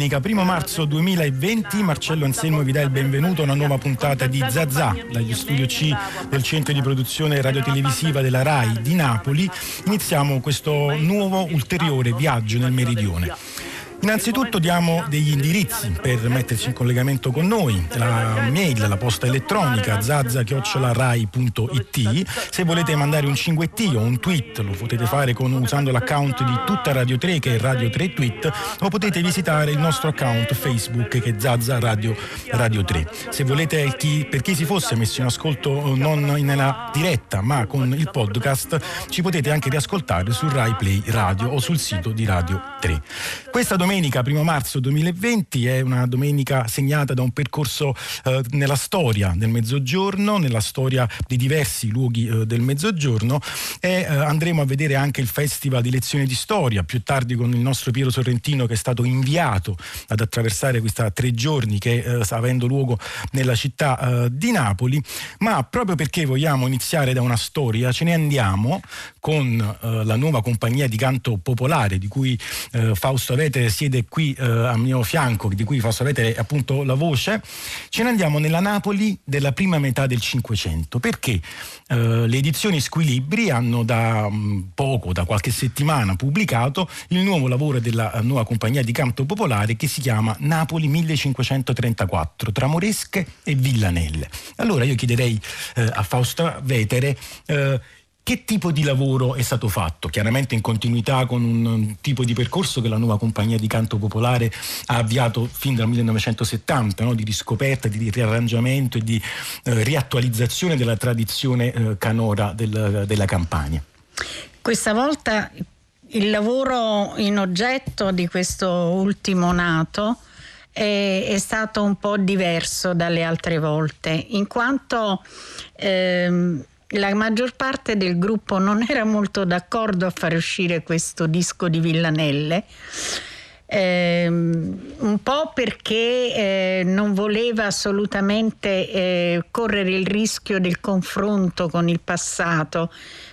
domenica 1 marzo 2020 Marcello Anselmo vi dà il benvenuto a una nuova puntata di Zazà dagli studio C del centro di produzione radiotelevisiva della RAI di Napoli. Iniziamo questo nuovo ulteriore viaggio nel meridione. Innanzitutto diamo degli indirizzi per mettersi in collegamento con noi, la mail, la posta elettronica zazza-rai.it, se volete mandare un cinguettio un tweet lo potete fare con, usando l'account di tutta Radio 3 che è Radio 3 Tweet o potete visitare il nostro account Facebook che è Zazza Radio, Radio 3. Se volete, chi, per chi si fosse messo in ascolto non nella diretta ma con il podcast ci potete anche riascoltare su Rai Play Radio o sul sito di Radio 3. Questa domenica domenica 1 marzo 2020 è una domenica segnata da un percorso eh, nella storia del Mezzogiorno, nella storia di diversi luoghi eh, del Mezzogiorno. E eh, andremo a vedere anche il Festival di lezioni di storia, più tardi con il nostro Piero Sorrentino che è stato inviato ad attraversare questa tre giorni che eh, sta avendo luogo nella città eh, di Napoli, ma proprio perché vogliamo iniziare da una storia ce ne andiamo con eh, la nuova compagnia di canto popolare di cui Fausto Avete si siede qui eh, a mio fianco, di cui fa sapere appunto la voce, ce ne andiamo nella Napoli della prima metà del Cinquecento, perché eh, le edizioni Squilibri hanno da mh, mm, poco, da qualche settimana, pubblicato il nuovo lavoro della uh, nuova compagnia di canto popolare che si chiama Napoli 1534, tra Moresche e Villanelle. Allora io chiederei eh, a Fausta Vetere eh, che tipo di lavoro è stato fatto? Chiaramente in continuità con un tipo di percorso che la nuova compagnia di canto popolare ha avviato fin dal 1970, no? di riscoperta, di riarrangiamento e di eh, riattualizzazione della tradizione eh, canora del, della Campania. Questa volta il lavoro in oggetto di questo ultimo nato è, è stato un po' diverso dalle altre volte, in quanto ehm, la maggior parte del gruppo non era molto d'accordo a fare uscire questo disco di Villanelle. Eh, un po' perché eh, non voleva assolutamente eh, correre il rischio del confronto con il passato,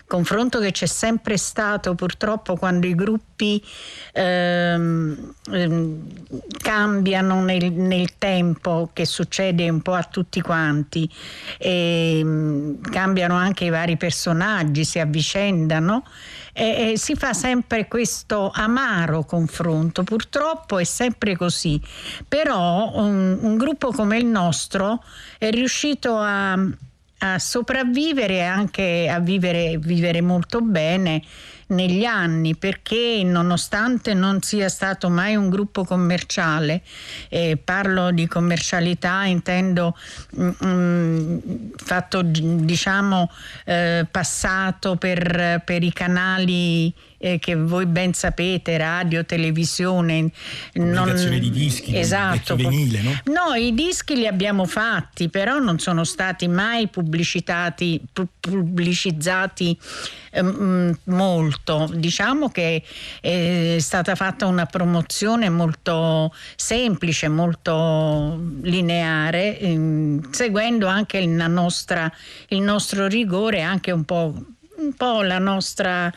confronto che c'è sempre stato purtroppo quando i gruppi ehm, ehm, cambiano nel, nel, tempo, che succede un po' a tutti quanti, e, ehm, cambiano anche i vari personaggi, si avvicendano e, e si fa sempre questo amaro confronto, purtroppo è sempre così, però un, un gruppo come il nostro è riuscito a a sopravvivere e anche a vivere, vivere molto bene negli anni perché nonostante non sia stato mai un gruppo commerciale, eh, parlo di commercialità, intendo mh, mm, mm, fatto diciamo eh, passato per, per i canali eh, che voi ben sapete, radio, televisione. Non... di dischi, esatto. venile, no? No, i dischi li abbiamo fatti, però non sono stati mai pubblicizzati ehm, molto. Diciamo che è stata fatta una promozione molto semplice, molto lineare, ehm, seguendo anche nostra, il nostro rigore, anche un po' un po' nostra,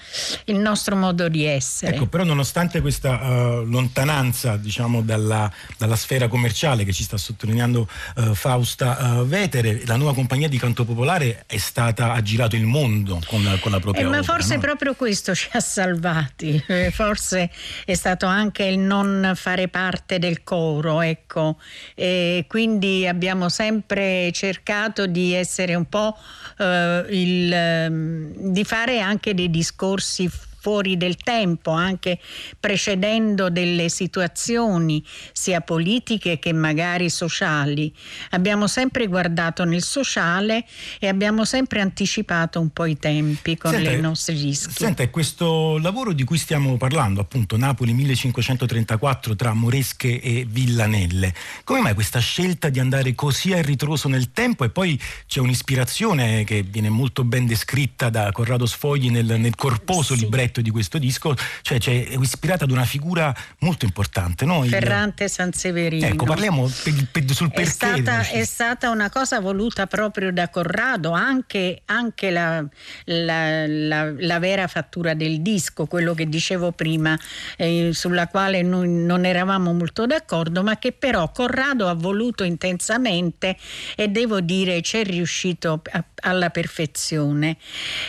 il nostro modo di essere. Ecco, però nonostante questa uh, lontananza diciamo, dalla, dalla, sfera commerciale che ci sta sottolineando uh, Fausta uh, Vetere, la nuova compagnia di canto popolare è stata, ha girato il mondo con la, con la propria eh, opera. Ma forse no? proprio questo ci ha salvati, forse è stato anche il non fare parte del coro, ecco. E quindi abbiamo sempre cercato di essere un po' il ehm, di fare anche dei discorsi fuori del tempo, anche precedendo delle situazioni sia politiche che magari sociali. Abbiamo sempre guardato nel sociale e abbiamo sempre anticipato un po' i tempi con senta, i nostri rischi. Senta, questo lavoro di cui stiamo parlando, appunto Napoli 1534 tra Moresche e Villanelle, come mai questa scelta di andare così a ritroso nel tempo e poi c'è un'ispirazione che viene molto ben descritta da Corrado Sfogli nel, nel corposo sì. libretto progetto di questo disco cioè, cioè, è ispirata ad una figura molto importante. No? Ferrante Sanseverino. Ecco, parliamo per, per, sul perché. È stata, è stata, una cosa voluta proprio da Corrado, anche, anche la, la, la, la, vera fattura del disco, quello che dicevo prima, eh, sulla quale noi non eravamo molto d'accordo, ma che però Corrado ha voluto intensamente e devo dire ci è riuscito a, alla perfezione.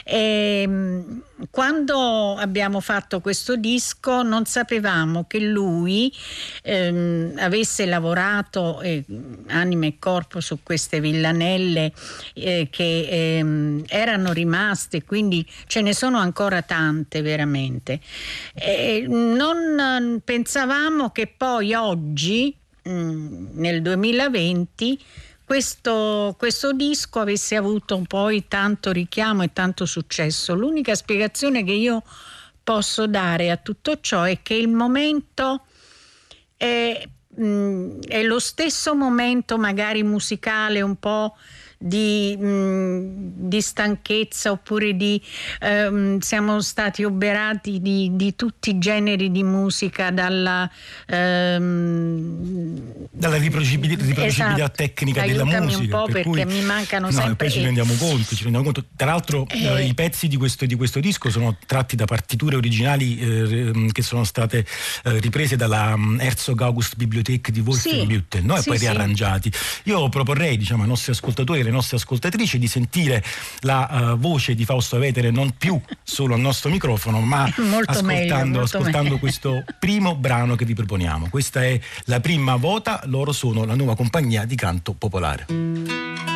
E, ehm, quando abbiamo fatto questo disco non sapevamo che lui ehm, avesse lavorato eh, anima e corpo su queste villanelle eh, che ehm, erano rimaste, quindi ce ne sono ancora tante veramente. E non pensavamo che poi oggi, mh, mm, nel 2020, questo, questo, disco avesse avuto poi tanto richiamo e tanto successo. L'unica spiegazione che io posso dare a tutto ciò è che il momento è, mh, mm, è lo stesso momento magari musicale un po' di, mh, di stanchezza oppure di ehm, siamo stati oberati di, di, tutti i generi di musica dalla, ehm, dalla riproducibilità, riproducibilità esatto. tecnica Aiutami della musica un po' per perché cui, mi mancano no, sempre poi ci rendiamo conto, ci rendiamo conto. tra l'altro eh, eh, i pezzi di questo, di questo, disco sono tratti da partiture originali eh, che sono state eh, riprese dalla um, Herzog August Bibliothek di Wolfenbüttel sì. no? e sì, poi riarrangiati io proporrei diciamo, ai nostri ascoltatori e alle nostre ascoltatrici di sentire la uh, voce di Fausto Vetere non più solo al nostro microfono, ma ascoltando, meglio, ascoltando questo primo brano che vi proponiamo. Questa è la prima vota, loro sono la nuova compagnia di canto popolare.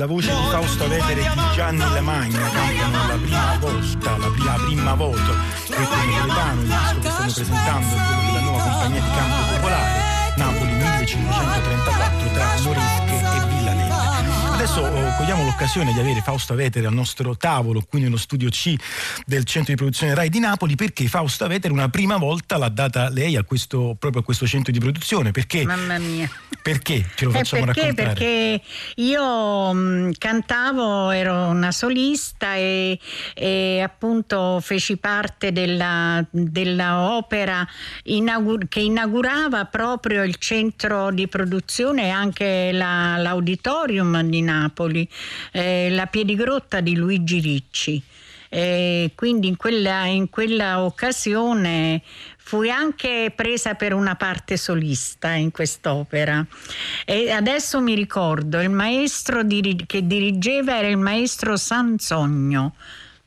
La voce di Fausto Vetere e di Gianni Lamagna cantano la prima volta, la prima, prima volta, questo è napoletano, il disco che stiamo presentando quello della nuova compagnia di canto popolare, Napoli 1534 tra Moresche e Adesso oh, cogliamo l'occasione di avere Fausta Vetere al nostro tavolo qui nello studio C del centro di produzione RAI di Napoli perché Fausta Vetere una prima volta l'ha data lei a questo, proprio a questo centro di produzione. Perché? Mamma mia. Perché? Ce lo eh, facciamo eh perché, raccontare. Perché io mh, cantavo, ero una solista e, e appunto feci parte della, della opera inaugur- che inaugurava proprio il centro di produzione e anche la, l'auditorium di Napoli, eh, la piedigrotta di Luigi Ricci. Eh, quindi in quella, in quella occasione fui anche presa per una parte solista in quest'opera e adesso mi ricordo il maestro che dirigeva era il maestro Sansogno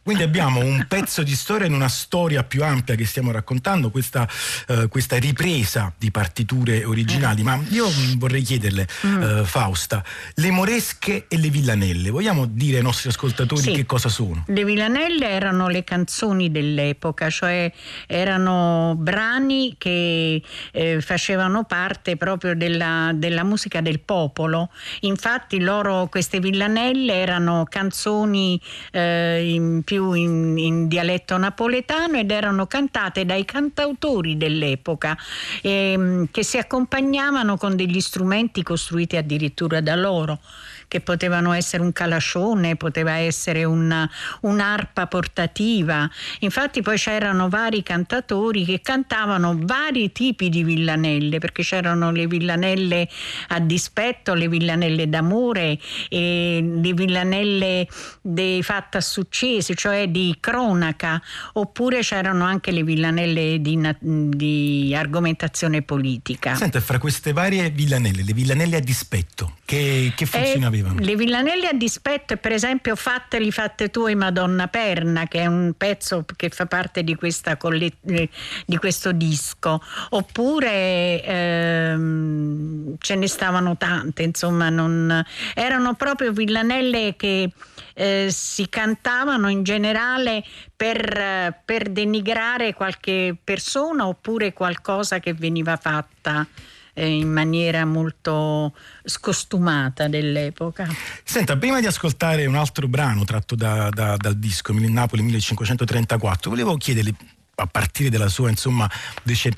quindi abbiamo un pezzo di storia in una storia più ampia che stiamo raccontando, questa, uh, questa ripresa di partiture originali. Ma io vorrei chiederle, mm. uh, Fausta, le moresche e le villanelle, vogliamo dire ai nostri ascoltatori sì. che cosa sono? Le villanelle erano le canzoni dell'epoca, cioè erano brani che eh, facevano parte proprio della, della musica del popolo. Infatti loro, queste villanelle erano canzoni eh, in più più in, in, dialetto napoletano ed erano cantate dai cantautori dell'epoca ehm, che si accompagnavano con degli strumenti costruiti addirittura da loro che potevano essere un calascione, poteva essere una, un'arpa portativa. Infatti poi c'erano vari cantatori che cantavano vari tipi di villanelle, perché c'erano le villanelle a dispetto, le villanelle d'amore, le villanelle dei fatti a successi, cioè di cronaca, oppure c'erano anche le villanelle di, di argomentazione politica. Senta, fra queste varie villanelle, le villanelle a dispetto, che, che funzione avevano? Avevano? Le villanelle a dispetto, per esempio, Fatteli fatte tu e Madonna Perna, che è un pezzo che fa parte di, collet- eh, di questo disco, oppure ehm, ce ne stavano tante, insomma, non... erano proprio villanelle che eh, si cantavano in generale per, per denigrare qualche persona oppure qualcosa che veniva fatta eh, in maniera molto scostumata dell'epoca. Senta, prima di ascoltare un altro brano tratto da, da, dal disco Napoli 1534, volevo chiederle a partire dalla sua insomma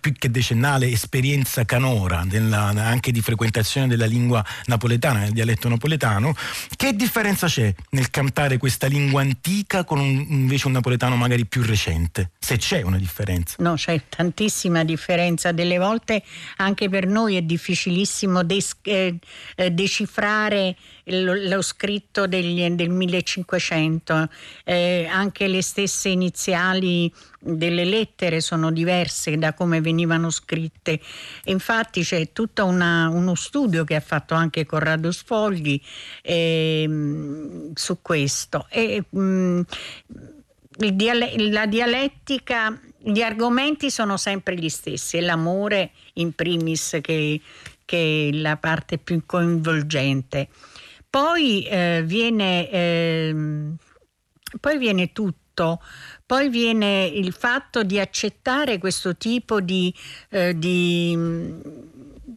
più che decennale esperienza canora della, anche di frequentazione della lingua napoletana del dialetto napoletano che differenza c'è nel cantare questa lingua antica con un, invece un napoletano magari più recente? Se c'è una differenza. No c'è tantissima differenza. Delle volte anche per noi è difficilissimo des- eh, eh decifrare lo, lo scritto degli, del 1500 eh, anche le stesse iniziali delle lettere sono diverse da come venivano scritte. Infatti c'è tutto uno studio che ha fatto anche Corrado Sfogli eh, su questo. E, mh, mm, diale- la dialettica, gli argomenti sono sempre gli stessi, è l'amore in primis che, che è la parte più coinvolgente. Poi, eh, viene, eh, poi viene tutto poi viene il fatto di accettare questo tipo di, eh, di,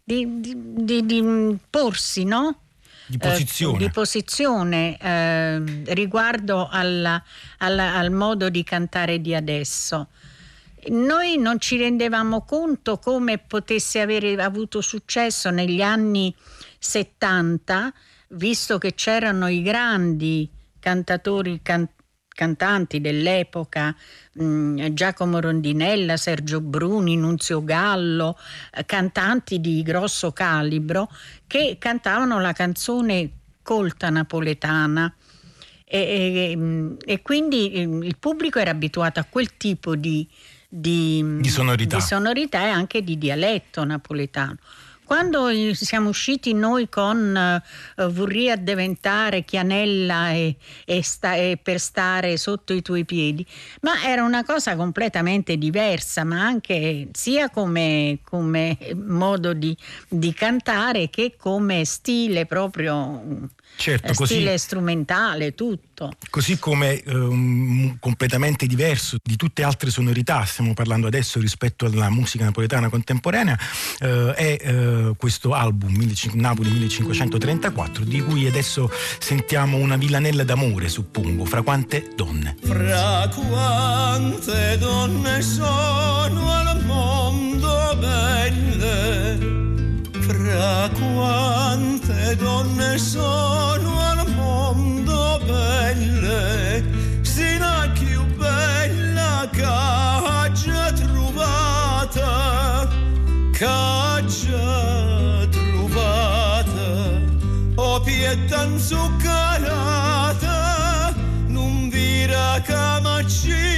di, di porsi, no? Di posizione, eh, di posizione eh, riguardo alla, alla, al modo di cantare di adesso. Noi non ci rendevamo conto come potesse avere avuto successo negli anni 70, visto che c'erano i grandi cantatori, can, cantanti dell'epoca, mh, mm, Giacomo Rondinella, Sergio Bruni, Nunzio Gallo, eh, cantanti di grosso calibro che cantavano la canzone colta napoletana. E, e, mm, e quindi mm, il pubblico era abituato a quel tipo di, di, di, sonorità. di sonorità e anche di dialetto napoletano. Quando siamo usciti noi con uh, Vorrei diventare Chianella e, e, sta, e, per stare sotto i tuoi piedi, ma era una cosa completamente diversa, ma anche sia come, come modo di, di, cantare che come stile proprio certo, stile così, strumentale, tutto. Così come um, completamente diverso di tutte altre sonorità, stiamo parlando adesso rispetto alla musica napoletana contemporanea, uh, è uh, questo album Napoli 1534 di cui adesso sentiamo una villanella d'amore, suppongo, fra quante donne. Fra quante donne sono al mondo belle fra quante donne sono al mondo belle, sino più bella già trovata, già trovata, o pietà inzuccherata, non vira camaccina.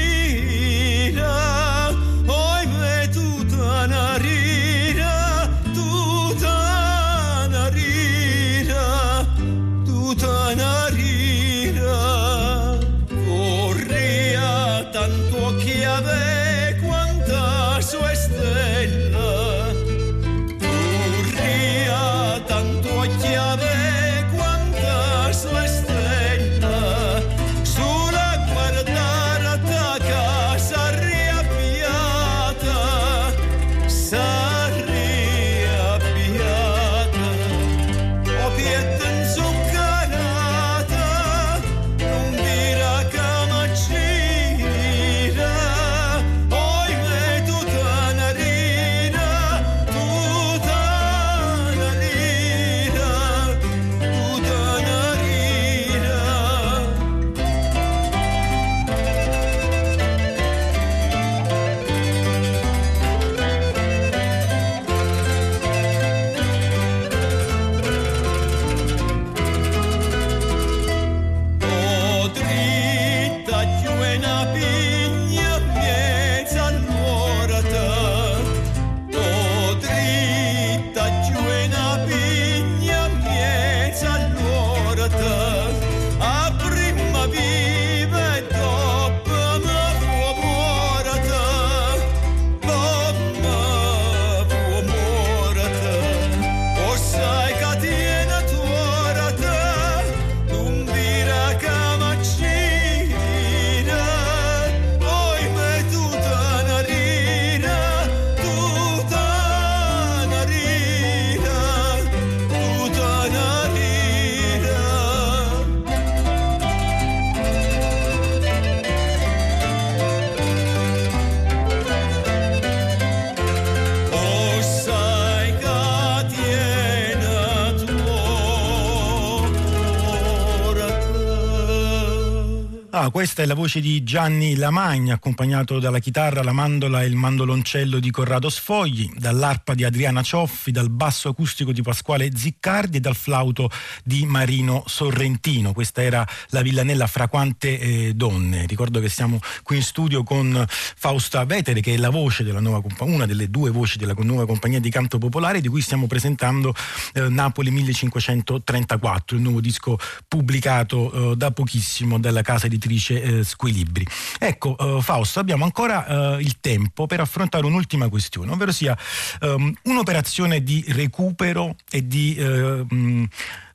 Questa è la voce di Gianni Lamagna, accompagnato dalla chitarra, la mandola e il mandoloncello di Corrado Sfogli, dall'arpa di Adriana Cioffi, dal basso acustico di Pasquale Ziccardi e dal flauto di Marino Sorrentino. Questa era la villanella fra quante eh, donne. Ricordo che siamo qui in studio con Fausta Vetere, che è la voce della nuova compagnia, una delle due voci della nuova compagnia di canto popolare, di cui stiamo presentando eh, Napoli 1534, il nuovo disco pubblicato eh, da pochissimo dalla casa editrice editrice eh, Squilibri. Ecco, eh, Fausto, abbiamo ancora eh, il tempo per affrontare un'ultima questione, ovvero sia um, un'operazione di recupero e di eh, mh,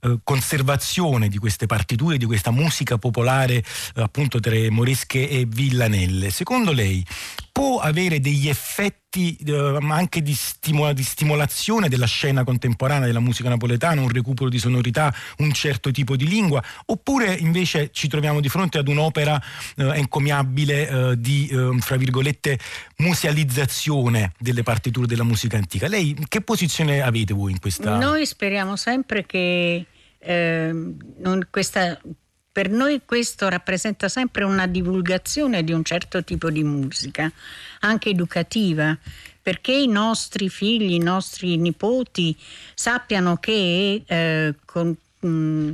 eh, conservazione di queste partiture, di questa musica popolare eh, appunto tra moresche e villanelle. Secondo lei può avere degli effetti eh, anche di, stimola, di, stimolazione della scena contemporanea della musica napoletana, un recupero di sonorità, un certo tipo di lingua, oppure invece ci troviamo di fronte ad un'opera eh, encomiabile eh, di, eh, fra virgolette, musealizzazione delle partiture della musica antica. Lei che posizione avete voi in questa? Noi speriamo sempre che eh, non, questa, per noi questo rappresenta sempre una divulgazione di un certo tipo di musica, anche educativa, perché i nostri figli, i nostri nipoti sappiano che eh, con, mh,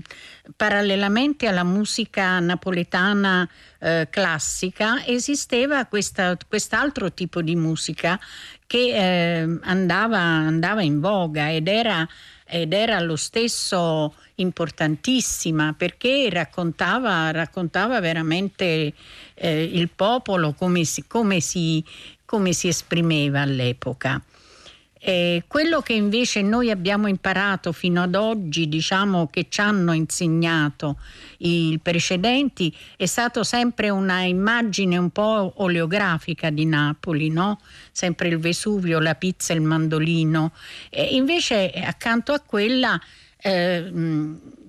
parallelamente alla musica napoletana eh, classica esisteva questa, quest'altro tipo di musica che eh, andava, andava in voga ed era ed era lo stesso importantissima perché raccontava, raccontava veramente eh, il popolo come si, come, si, come si, esprimeva all'epoca. E quello che invece noi abbiamo imparato fino ad oggi, diciamo che ci hanno insegnato i precedenti, è stato sempre una immagine un po' oleografica di Napoli, no? sempre il Vesuvio, la pizza, il mandolino. E invece accanto a quella eh,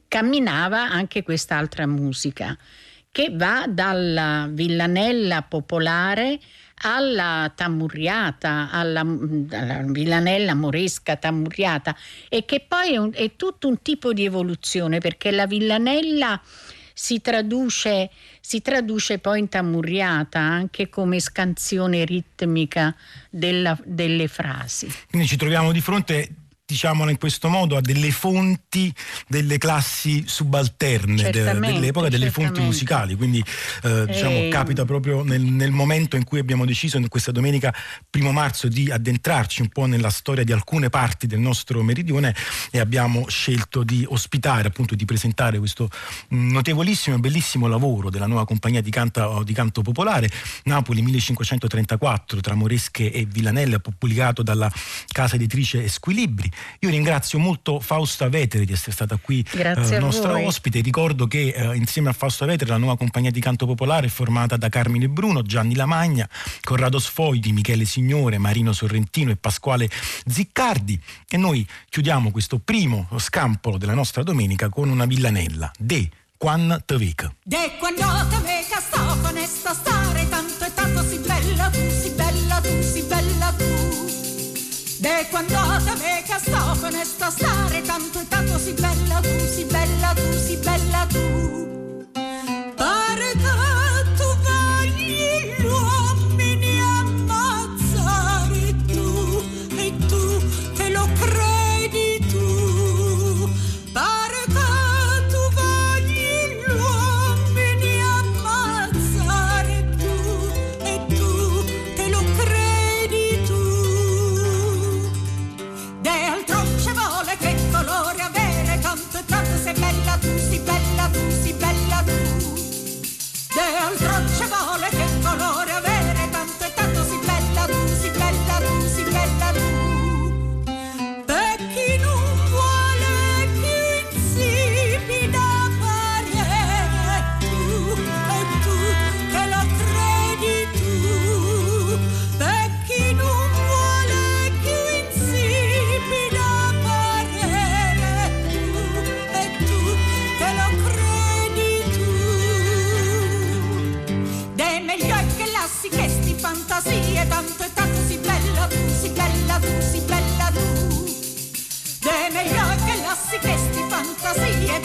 camminava anche quest'altra musica che va dalla villanella popolare alla tamurriata, alla, alla, villanella moresca tamurriata e che poi è, un, è tutto un tipo di evoluzione perché la villanella si traduce, si traduce poi in tamurriata anche come scansione ritmica della, delle frasi. Quindi ci troviamo di fronte diciamolo in questo modo, a delle fonti delle classi subalterne de, dell'epoca, delle fonti musicali. Quindi eh, diciamo, e... Ehm. capita proprio nel, nel, momento in cui abbiamo deciso in questa domenica primo marzo di addentrarci un po' nella storia di alcune parti del nostro meridione e abbiamo scelto di ospitare, appunto di presentare questo notevolissimo e bellissimo lavoro della nuova compagnia di, canta, di canto popolare, Napoli 1534, tra Moresche e Villanelle, pubblicato dalla casa editrice Squilibri io ringrazio molto Fausta Vetere di essere stata qui eh, nostra ospite. Ricordo che eh, insieme a Fausta Vetere la nuova compagnia di canto popolare è formata da Carmine Bruno, Gianni Lamagna, Corrado Sfoidi, Michele Signore, Marino Sorrentino e Pasquale Ziccardi. E noi chiudiamo questo primo scampolo della nostra domenica con una villanella. De quan te vec. De quando te veca sto con esta stare tanto e tanto si bella tu, si bella tu, si bella tu. De quando te me sto con sto stare tanto e tanto si bella tu, si bella tu, si bella tu.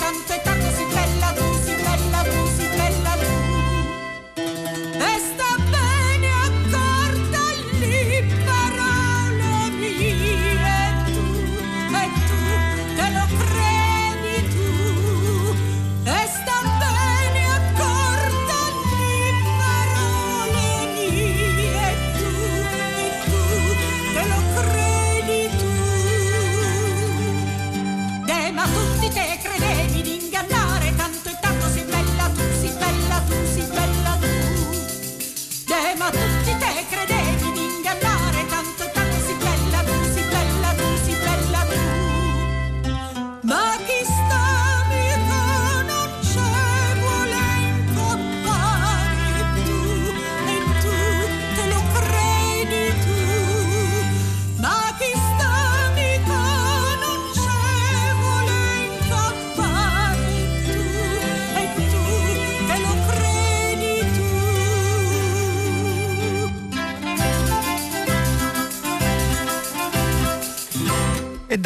canta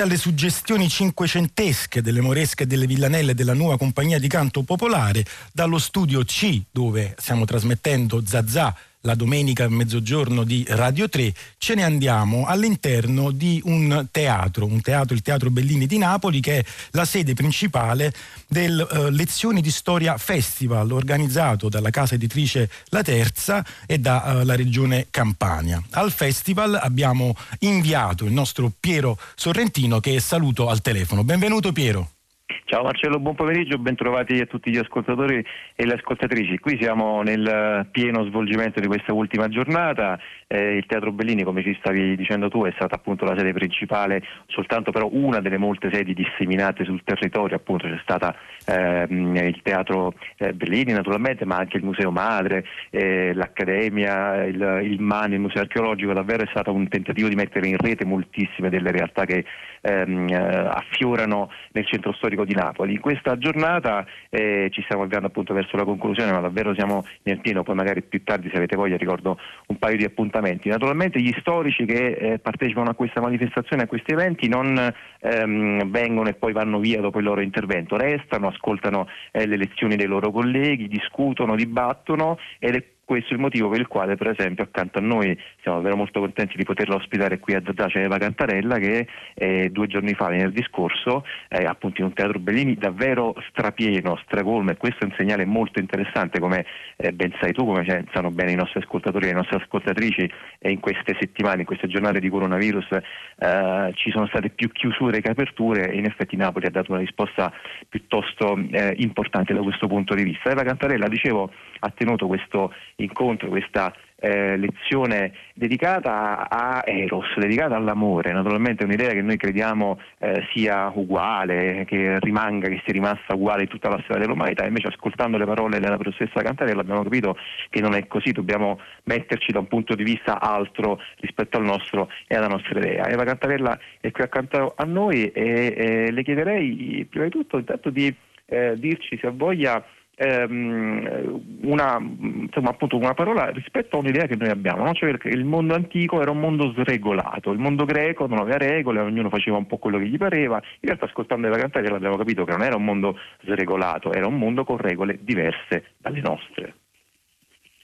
dalle suggestioni cinquecentesche delle Moresche e delle Villanelle della nuova compagnia di canto popolare, dallo studio C, dove stiamo trasmettendo Zazà la domenica a mezzogiorno di Radio 3, ce ne andiamo all'interno di un teatro, un teatro, il Teatro Bellini di Napoli, che è la sede principale del eh, Lezioni di Storia Festival, organizzato dalla casa editrice La Terza e dalla regione Campania. Al festival abbiamo inviato il nostro Piero Sorrentino, che saluto al telefono. Benvenuto Piero. Ciao Marcello, buon pomeriggio, bentrovati a tutti gli ascoltatori e le ascoltatrici. Qui siamo nel pieno svolgimento di questa ultima giornata. Eh, il Teatro Bellini, come ci stavi dicendo tu, è stata appunto la sede principale, soltanto però una delle molte sedi disseminate sul territorio, appunto c'è stata ehm, il Teatro eh, Bellini naturalmente, ma anche il Museo Madre, eh, l'Accademia, il, il MANI, il Museo Archeologico, davvero è stato un tentativo di mettere in rete moltissime delle realtà che ehm, eh, affiorano nel centro storico di Napoli. In questa giornata eh, ci stiamo avviando appunto verso la conclusione, ma davvero siamo nel pieno, poi magari più tardi se avete voglia ricordo un paio di appuntamenti. Naturalmente gli storici che eh, partecipano a questa manifestazione, a questi eventi, non ehm, vengono e poi vanno via dopo il loro intervento, restano, ascoltano eh, le lezioni dei loro colleghi, discutono, dibattono ed è questo è il motivo per il quale, per esempio, accanto a noi siamo davvero molto contenti di poterla ospitare qui a Zazà, c'è Eva Cantarella che eh, due giorni fa, venerdì scorso, eh, appunto in un teatro Bellini davvero strapieno, stracolmo e questo è un segnale molto interessante come eh, ben sai tu, come sanno bene i nostri ascoltatori e le nostre ascoltatrici in queste settimane, in queste giornate di coronavirus eh, ci sono state più chiusure che aperture e in effetti Napoli ha dato una risposta piuttosto eh, importante da questo punto di vista. Eva Cantarella, dicevo, ha tenuto questo incontro, questa eh, lezione dedicata a Eros, dedicata all'amore. Naturalmente è un'idea che noi crediamo eh, sia uguale, che rimanga, che sia rimasta uguale in tutta la storia dell'umanità, invece ascoltando le parole della professoressa Cantarella abbiamo capito che non è così, dobbiamo metterci da un punto di vista altro rispetto al nostro e alla nostra idea. Eva Cantarella è qui accanto a noi e eh, le chiederei prima di tutto intanto di eh, dirci se ha voglia una, insomma, appunto una parola rispetto a un'idea che noi abbiamo, no? cioè il mondo antico era un mondo sregolato, il mondo greco non aveva regole, ognuno faceva un po' quello che gli pareva, in realtà ascoltando Eva Cantarella abbiamo capito che non era un mondo sregolato, era un mondo con regole diverse dalle nostre.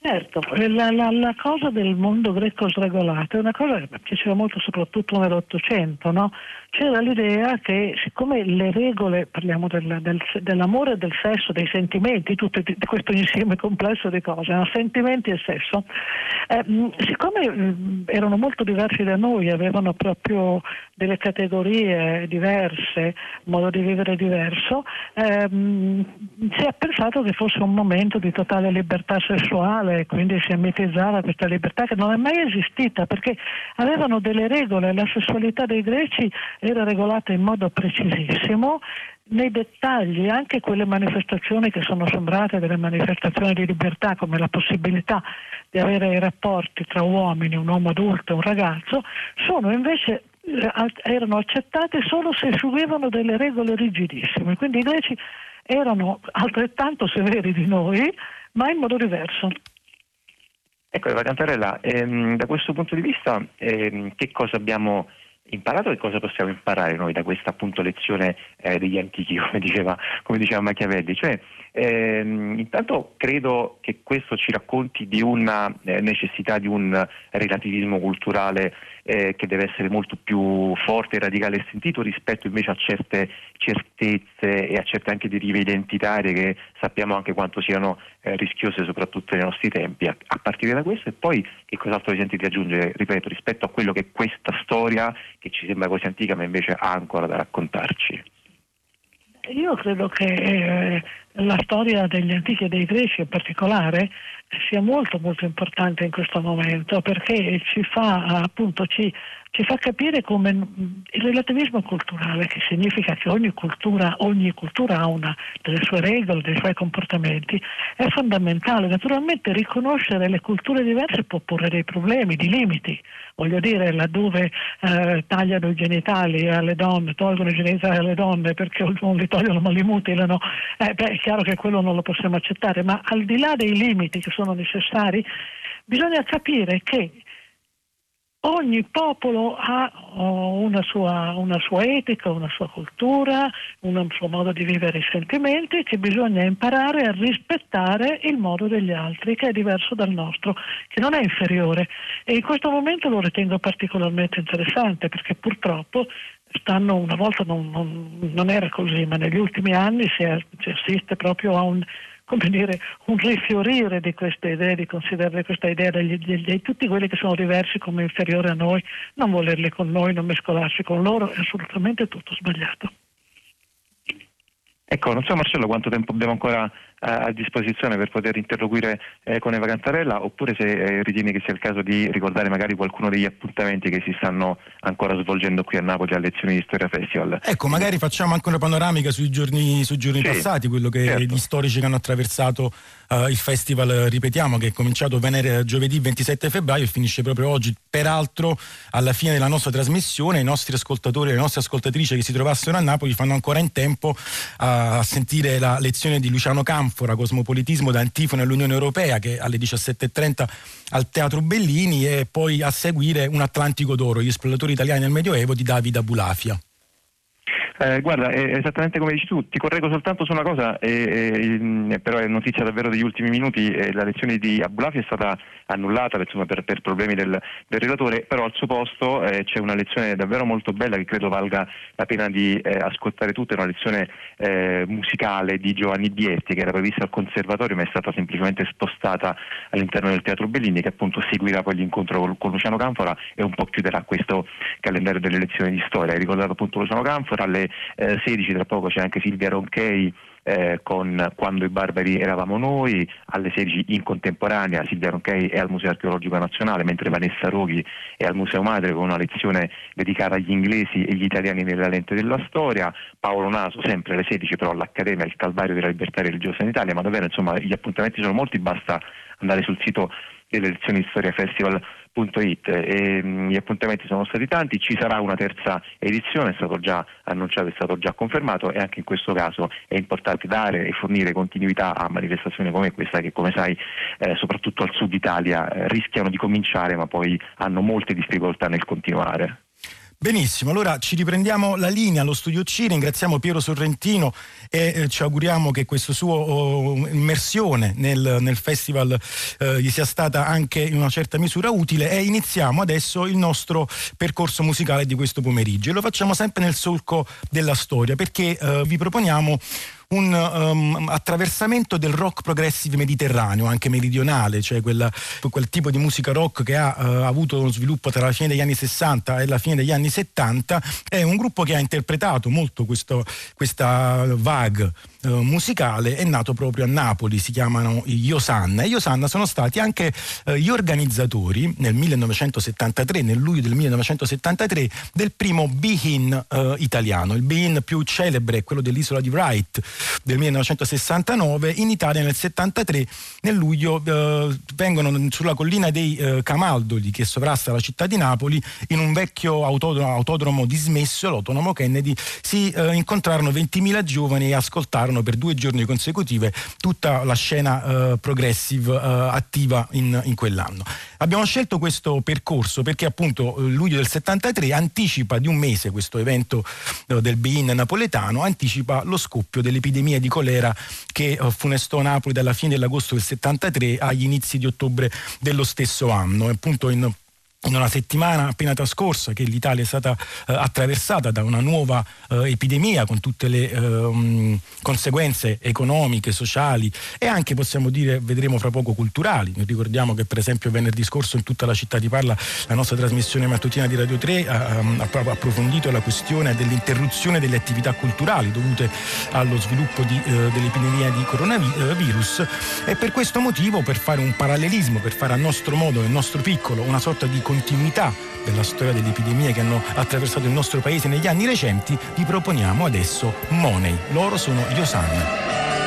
Certo, la, la, la, cosa del mondo greco sregolato è una cosa che piaceva molto soprattutto nell'Ottocento, no? c'era l'idea che siccome le regole, parliamo del, del, dell'amore, del sesso, dei sentimenti, tutto di questo insieme complesso di cose, no? sentimenti e sesso, eh, siccome erano molto diversi da noi, avevano proprio delle categorie diverse, modo di vivere diverso, ehm, si è pensato che fosse un momento di totale libertà sessuale, quindi si mitizzava questa libertà che non è mai esistita perché avevano delle regole, la sessualità dei greci era regolata in modo precisissimo nei dettagli anche quelle manifestazioni che sono sembrate delle manifestazioni di libertà come la possibilità di avere i rapporti tra uomini, un uomo adulto e un ragazzo, sono invece erano accettate solo se seguivano delle regole rigidissime. Quindi i greci erano altrettanto severi di noi, ma in modo diverso. Ecco Eva Cantarella, ehm, da questo punto di vista ehm, che cosa abbiamo imparato e cosa possiamo imparare noi da questa appunto lezione eh, degli antichi, come diceva, come diceva Machiavelli? Cioè, ehm, intanto credo che questo ci racconti di una eh, necessità di un relativismo culturale eh, che deve essere molto più forte, radicale e sentito rispetto invece a certe certezze e a certe anche derive identitarie che sappiamo anche quanto siano eh, rischiose soprattutto nei nostri tempi. A, a, partire da questo e poi che cos'altro vi di aggiungere, ripeto, rispetto a quello che questa storia che ci sembra così antica ma invece ha ancora da raccontarci? Io credo che eh, la storia degli antichi e dei greci in particolare sia molto molto importante in questo momento perché ci fa appunto ci, ci fa capire come il relativismo culturale, che significa che ogni cultura, ogni cultura ha una delle sue regole, dei suoi comportamenti, è fondamentale. Naturalmente riconoscere le culture diverse può porre dei problemi, dei limiti. Voglio dire, laddove eh, tagliano i genitali alle donne, tolgono i genitali alle donne perché non li togliono ma li mutilano, eh, beh, è chiaro che quello non lo possiamo accettare, ma al di là dei limiti che sono necessari, bisogna capire che ogni popolo ha oh, una sua, una sua, etica, una sua cultura, un suo modo di vivere i sentimenti che bisogna imparare a rispettare il modo degli altri che è diverso dal nostro, che non è inferiore. E in questo momento lo ritengo particolarmente interessante perché purtroppo stanno, una volta non, non, non era così, ma negli ultimi anni si, è, si assiste proprio a un come dire, un rifiorire di queste idee, di considerare questa idea di tutti quelli che sono diversi come inferiori a noi, non volerli con noi, non mescolarsi con loro, è assolutamente tutto sbagliato. Ecco, non so Marcello quanto tempo abbiamo ancora a, a disposizione per poter interloquire eh, con Eva Cantarella oppure se eh, ritieni che sia il caso di ricordare magari qualcuno degli appuntamenti che si stanno ancora svolgendo qui a Napoli alle lezioni di Storia Festival. Ecco, magari facciamo anche una panoramica sui giorni, sui giorni sì, passati, quello che certo. gli storici che hanno attraversato uh, il festival, ripetiamo, che è cominciato venere, giovedì 27 febbraio e finisce proprio oggi. Peraltro, alla fine della nostra trasmissione, i nostri ascoltatori e le nostre ascoltatrici che si trovassero a Napoli fanno ancora in tempo a a sentire la lezione di Luciano Canfora, Cosmopolitismo da antifona all'Unione Europea, che alle 17.30 al Teatro Bellini e poi a seguire Un Atlantico d'Oro, gli esploratori italiani nel Medioevo di Davide Abulafia. Eh, guarda, è esattamente come dici tu, ti correggo soltanto su una cosa, eh, eh, però è notizia davvero degli ultimi minuti, eh, la lezione di Abulafi è stata annullata insomma, per, per, problemi del, del, relatore, però al suo posto eh, c'è una lezione davvero molto bella che credo valga la pena di eh, ascoltare tutta, è una lezione musicale di Giovanni Bietti che era prevista al conservatorio ma è stata semplicemente spostata all'interno del Teatro Bellini che appunto seguirà poi l'incontro con, con Luciano Canfora e un po' chiuderà questo calendario delle lezioni di storia. Hai ricordato appunto Luciano Canfora eh, 16 tra poco c'è anche Silvia Ronchei eh, con Quando i barbari eravamo noi, alle 16 in contemporanea Silvia Ronchei è al Museo Archeologico Nazionale, mentre Vanessa Roghi è al Museo Madre con una lezione dedicata agli inglesi e agli italiani nella lente della storia, Paolo Naso sempre alle 16 però all'Accademia Il Calvario della Libertà Religiosa in Italia, ma davvero insomma gli appuntamenti sono molti, basta andare sul sito delle lezioni di storia festival It. E, gli appuntamenti sono stati tanti, ci sarà una terza edizione, è stato già annunciato, è stato già confermato e anche in questo caso è importante dare e fornire continuità a manifestazioni come questa che come sai eh, soprattutto al sud Italia eh, rischiano di cominciare ma poi hanno molte difficoltà nel continuare. Benissimo, allora ci riprendiamo la linea allo studio C, ringraziamo Piero Sorrentino e eh, ci auguriamo che questa sua oh, immersione nel, nel festival eh, gli sia stata anche in una certa misura utile e iniziamo adesso il nostro percorso musicale di questo pomeriggio e lo facciamo sempre nel solco della storia perché eh, vi proponiamo un um, attraversamento del rock progressive mediterraneo, anche meridionale, cioè quella, quel tipo di musica rock che ha uh, avuto uno sviluppo tra la fine degli anni 60 e la fine degli anni 70. È un gruppo che ha interpretato molto questo, questa vague eh, musicale è nato proprio a Napoli, si chiamano gli Osanna e gli Osanna sono stati anche eh, gli organizzatori nel 1973, nel luglio del 1973, del primo Be-In eh, italiano. Il Be-In più celebre è quello dell'isola di Wright del 1969, in Italia nel 73, nel luglio eh, vengono sulla collina dei eh, Camaldoli che sovrasta la città di Napoli, in un vecchio autodromo, autodromo dismesso, l'autonomo Kennedy, si eh, incontrarono 20.000 giovani e ascoltarono per due giorni consecutive tutta la scena uh, progressive uh, attiva in, in, quell'anno. Abbiamo scelto questo percorso perché appunto il luglio del 73 anticipa di un mese questo evento uh, del Bein napoletano, anticipa lo scoppio dell'epidemia di colera che funestò Napoli dalla fine dell'agosto del 73 agli inizi di ottobre dello stesso anno. Appunto in in una settimana appena trascorsa che l'Italia è stata eh, attraversata da una nuova eh, epidemia con tutte le eh, conseguenze economiche, sociali e anche possiamo dire, vedremo fra poco culturali. Noi ricordiamo che per esempio venerdì scorso in tutta la città di Parla la nostra trasmissione mattutina di Radio 3 ha, ha approfondito la questione dell'interruzione delle attività culturali dovute allo sviluppo di, eh, dell'epidemia di coronavirus e per questo motivo, per fare un parallelismo, per fare a nostro modo, nel nostro piccolo, una sorta di continuità della storia delle epidemie che hanno attraversato il nostro paese negli anni recenti, vi proponiamo adesso Money. Loro sono gli Osanna.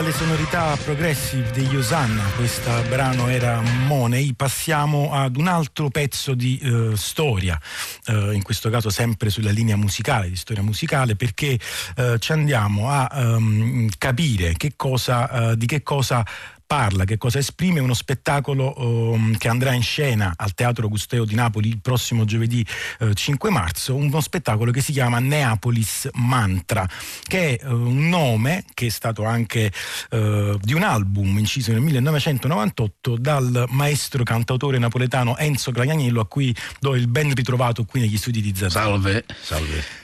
Dalle sonorità progressive degli Osanna, questo brano era Money, passiamo ad un altro pezzo di uh, storia, uh, in questo caso sempre sulla linea musicale, di storia musicale, perché uh, ci andiamo a um, capire che cosa, di che cosa parla, che cosa esprime, uno spettacolo um, che andrà in scena al Teatro Gusteo di Napoli il prossimo giovedì uh, 5 marzo, uno spettacolo che si chiama Neapolis Mantra, che è uh, un nome che è stato anche uh, di un album inciso nel 1998 dal maestro cantautore napoletano Enzo Gragnaniello a cui do il ben ritrovato qui negli studi di Zazà. Salve, salve.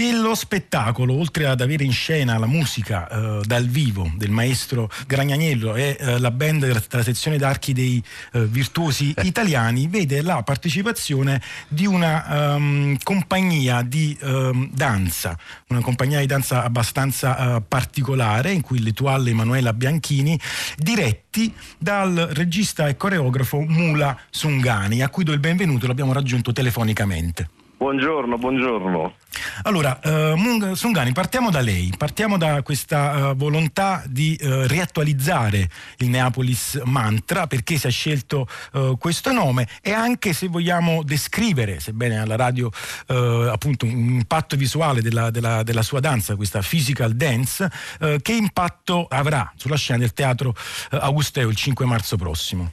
Lo spettacolo, oltre ad avere in scena la musica eh, dal vivo del maestro Gragnaniello e eh, la band della, della, sezione d'archi dei eh, virtuosi italiani, vede la partecipazione di una um, compagnia di um, danza, una compagnia di danza abbastanza uh, particolare in cui l'etuale Emanuela Bianchini, diretti dal regista e coreografo Mula Sungani, a cui do il benvenuto, l'abbiamo raggiunto telefonicamente. Buongiorno, buongiorno. Allora, Mung Sungani, partiamo da lei, partiamo da questa uh, volontà di uh, riattualizzare il Neapolis Mantra, perché si è scelto questo nome e anche se vogliamo descrivere, sebbene alla radio appunto un impatto visuale della, della, della, sua danza, questa physical dance, che impatto avrà sulla scena del teatro Augusteo il 5 marzo prossimo?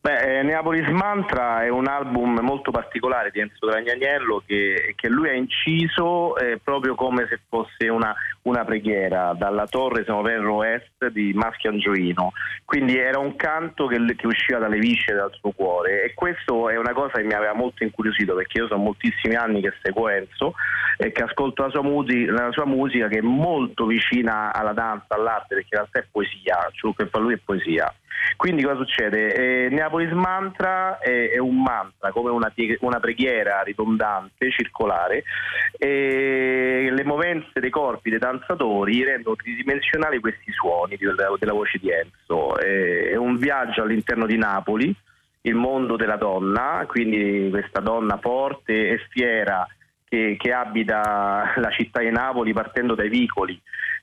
Beh, eh, Neapolis Mantra è un album molto particolare di Enzo Dragnaniello che, che lui ha inciso eh, proprio come se fosse una, una preghiera dalla torre Semoverro Est di Maschio Angioino. Quindi era un canto che, che, usciva dalle viscere dal suo cuore e questo è una cosa che mi aveva molto incuriosito perché io sono moltissimi anni che seguo Enzo e che ascolto la sua, musica, la sua musica che è molto vicina alla danza, all'arte perché in realtà è poesia, ciò che fa lui è poesia. Quindi cosa succede? Eh, Neapolis Mantra è, è, un mantra, come una, una, preghiera ridondante, circolare, le movenze dei corpi dei danzatori rendono tridimensionali questi suoni della, della voce di Enzo. È, è un viaggio all'interno di Napoli, il mondo della donna, quindi questa donna forte e fiera che, che, abita la città di Napoli partendo dai vicoli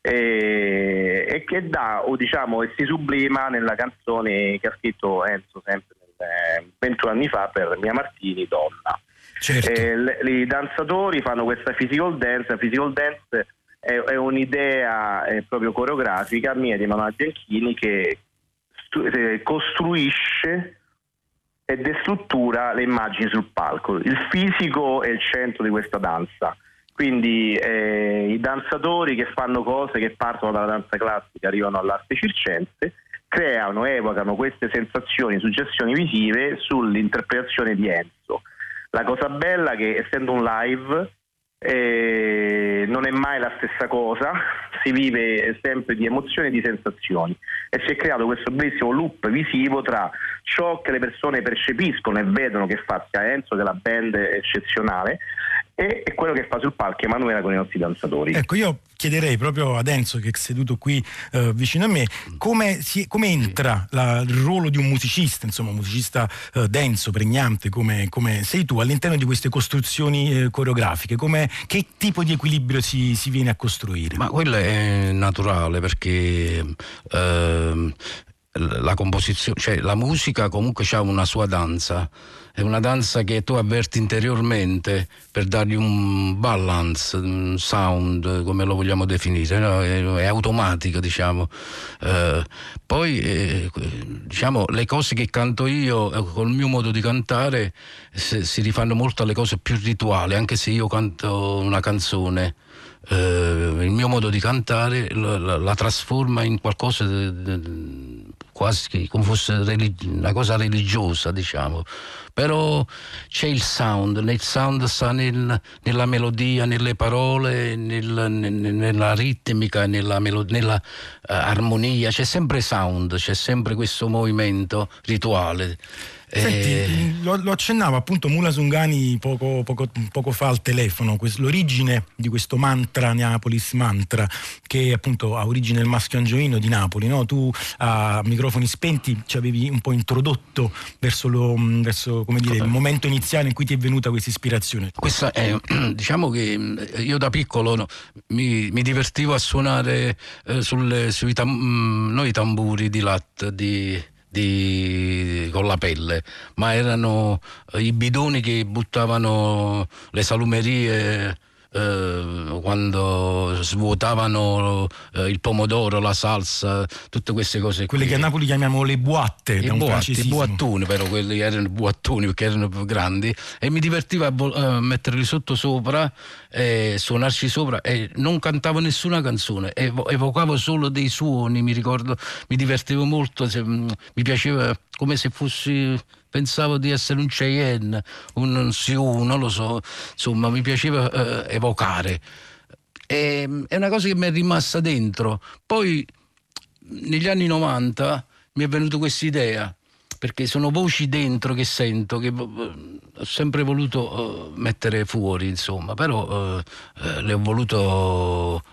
e, e che dà, o diciamo, e si sublima nella canzone che ha scritto Enzo sempre nel, 21 anni fa per Mia Martini, Donna. Certo. Eh, le, I danzatori fanno questa physical dance, la physical dance è, è un'idea è proprio coreografica mia di Manuel Bianchini che stu- eh, costruisce e destruttura le immagini sul palco. Il fisico è il centro di questa danza quindi eh, i danzatori che fanno cose che partono dalla danza classica, arrivano all'arte circense, creano, evocano queste sensazioni, suggestioni visive sull'interpretazione di Enzo. La cosa bella è che essendo un live eh, non è mai la stessa cosa, si vive sempre di emozioni e di sensazioni e si è creato questo bellissimo loop visivo tra ciò che le persone percepiscono e vedono che fa sia Enzo che la band è eccezionale e, e quello che fa sul palco Emanuela con i nostri danzatori. Ecco, io chiederei proprio ad Enzo che è seduto qui eh, vicino a me come, si, come entra la, il ruolo di un musicista, insomma un musicista eh, denso, pregnante come, come, sei tu all'interno di queste costruzioni eh, coreografiche, come, che tipo di equilibrio si, si, viene a costruire? Ma quello è naturale perché ehm, la composizione, cioè la musica comunque ha una sua danza è una danza che tu avverti interiormente per dargli un balance, un sound, come lo vogliamo definire, no? è, è, automatica, diciamo. Eh, poi, eh, diciamo, le cose che canto io, eh, col mio modo di cantare, se, si rifanno molto alle cose più rituali, anche se io canto una canzone. Uh, il mio modo di cantare la, la, la trasforma in qualcosa quasi come fosse una cosa religiosa, diciamo però c'è il sound, il sound sta nel, nella melodia, nelle parole, nel, nella ritmica, nella, melo- nella uh, armonia, c'è sempre sound, c'è sempre questo movimento rituale. Senti, E- lo, lo accennava appunto Mula Sungani poco, poco- poco fa al telefono, quest- l'origine di questo mantra, Neapolis mantra, che appunto ha origine nel maschio angioino di Napoli. no? Tu a microfoni spenti ci avevi un po' introdotto verso, lo- verso, come dire, il momento iniziale in cui ti è venuta questa ispirazione. Questa è, diciamo che io da piccolo no, mi, mi divertivo a suonare eh, sulle- sui tam- noi tamburi di latte di, di- con la pelle, ma erano i bidoni che buttavano le salumerie. Eh, quando svuotavano eh, il pomodoro, la salsa, tutte queste cose. Quelle qui. che a Napoli chiamiamo le boatte, da I un boatti, i francesismo. boattoni, però quelli erano boattoni perché erano più grandi e mi divertiva a, vol- a metterli sotto sopra e suonarci sopra e non cantavo nessuna canzone, evo- evocavo solo dei suoni, mi ricordo, mi divertivo molto, se- mm, mi piaceva come se fossi pensavo di essere un Cheyenne, un Sioux, non lo so, insomma mi piaceva eh, evocare. E, è una cosa che mi è rimasta dentro. Poi negli anni 90 mi è venuta questa idea perché sono voci dentro che sento che eh, ho sempre voluto eh, mettere fuori insomma però eh, eh, le ho voluto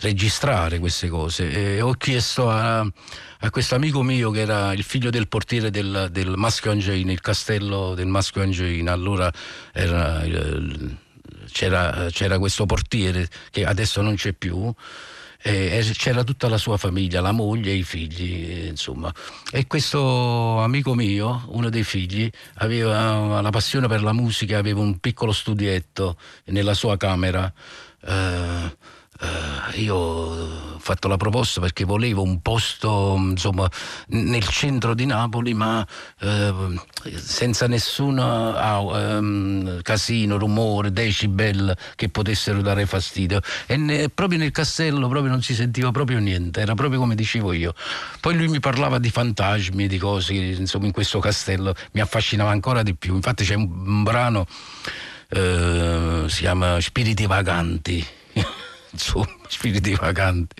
registrare queste cose e ho chiesto a, a questo amico mio che era il figlio del portiere del, del Maschio Angioino il castello del Maschio Angioino allora era c'era, c'era questo portiere che adesso non c'è più e c'era tutta la sua famiglia, la moglie e i figli, insomma. E questo amico mio, uno dei figli, aveva la passione per la musica, aveva un piccolo studietto nella sua camera. Eh, eh, io ho fatto la proposta perché volevo un posto insomma nel centro di Napoli ma eh, senza nessun ah, ehm, casino, rumore, decibel che potessero dare fastidio e ne- proprio nel castello proprio non si sentiva proprio niente, era proprio come dicevo io. Poi lui mi parlava di fantasmi, di cose che insomma in questo castello mi affascinava ancora di più. Infatti c'è un, brano eh, si chiama Spiriti vaganti. Insomma, spiriti vaganti.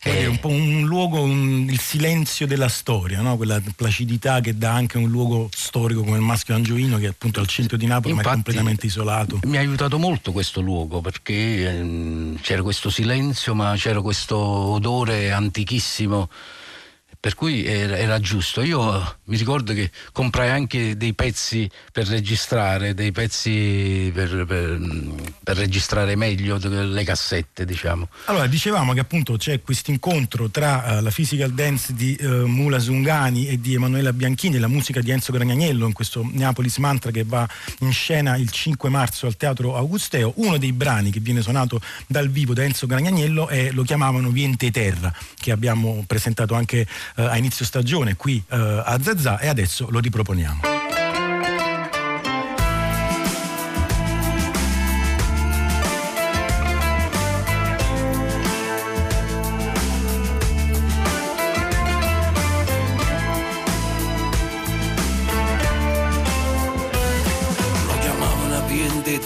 È un po' un luogo, un- il silenzio della storia, no? quella placidità che dà anche un luogo storico come il Maschio Angioino, che è appunto al centro di Napoli, ma è Infatti- completamente isolato. Mi ha aiutato molto questo luogo perché ehm, c'era questo silenzio, ma c'era questo odore antichissimo. Per cui era, era giusto. Io eh, mi ricordo che comprai anche dei pezzi per registrare, dei pezzi per, per- per registrare meglio le cassette, diciamo. Allora, dicevamo che appunto c'è questo incontro tra eh, la physical dance di eh, Mula Sungani e di Emanuela Bianchini la musica di Enzo Gragnaniello in questo Neapolis Mantra che va in scena il 5 marzo al Teatro Augusteo. Uno dei brani che viene suonato dal vivo da Enzo Gragnaniello è, lo chiamavano Viente Terra, che abbiamo presentato anche eh, a inizio stagione qui eh, a Zazà e adesso lo riproponiamo.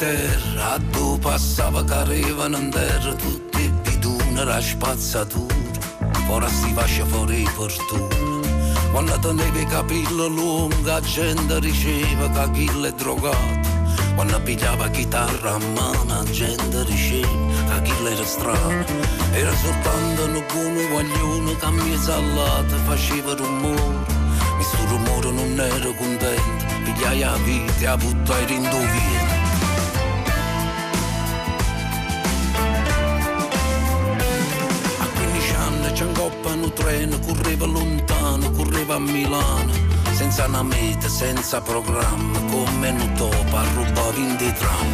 Terra, dove passava che arrivano in terra tutti i bidoni, la spazzatura, ora si fascia fuori fortuna. Quando tenevi i capelli lunghi, la gente diceva che chi è drogato. Quando pigliava chitarra a mano, la gente diceva che chi era strano. Era soltanto un buono guaglione che a mia salata faceva rumore. Mi sto rumore non ero contento, pigliai la vita e la buttai in dovere. 15 anni ci incoppano treno, correva lontano, correva a Milano, senza una meta, senza programma, come un topo a rubare 20 tram.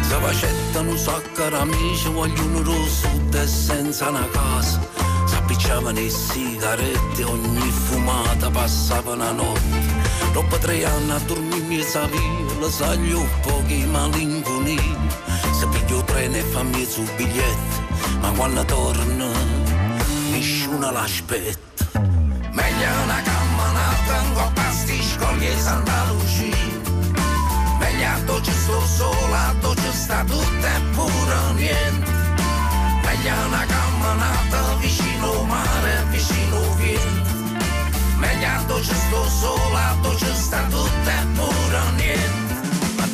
Se facettano un di amici, vogliono rosso e senza una casa. S'appicciavano le sigarette, ogni fumata passava una notte. Dopo tre anni a dormire mi sapeva, lo saglio pochi malinconia. Se piglio treno e fa mezzo biglietto, ma quando torna nessuno l'aspetta. Meglio una camminata con pasti scogli e Santa Lucia. Meglio a dove sto solo, a sta tutto e pure niente. Meglio una camminata vicino mare, vicino vento. Meglio a sto solo, a sta tutto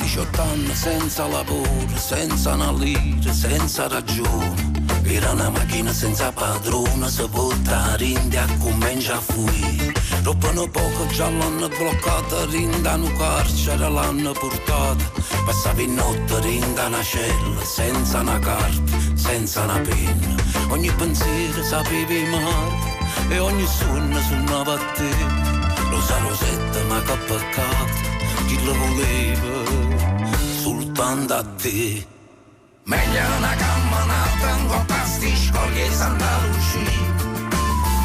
18 anni senza lavoro, senza una lira, senza ragione. Era una macchina senza padrone, si porta rinda e comincia a fuire. Rubano poco, già l'hanno bloccata, rinda un carcere l'hanno portata. Passava in notte, rinda una cella, senza una carta, senza una penna. Ogni pensiero sapevi male e ogni sonno suonava a te. Rosa Rosetta, ma che peccato, chi lo voleva soltanto a te. Meglio una camminata in un pasticcio che Santa Lucia.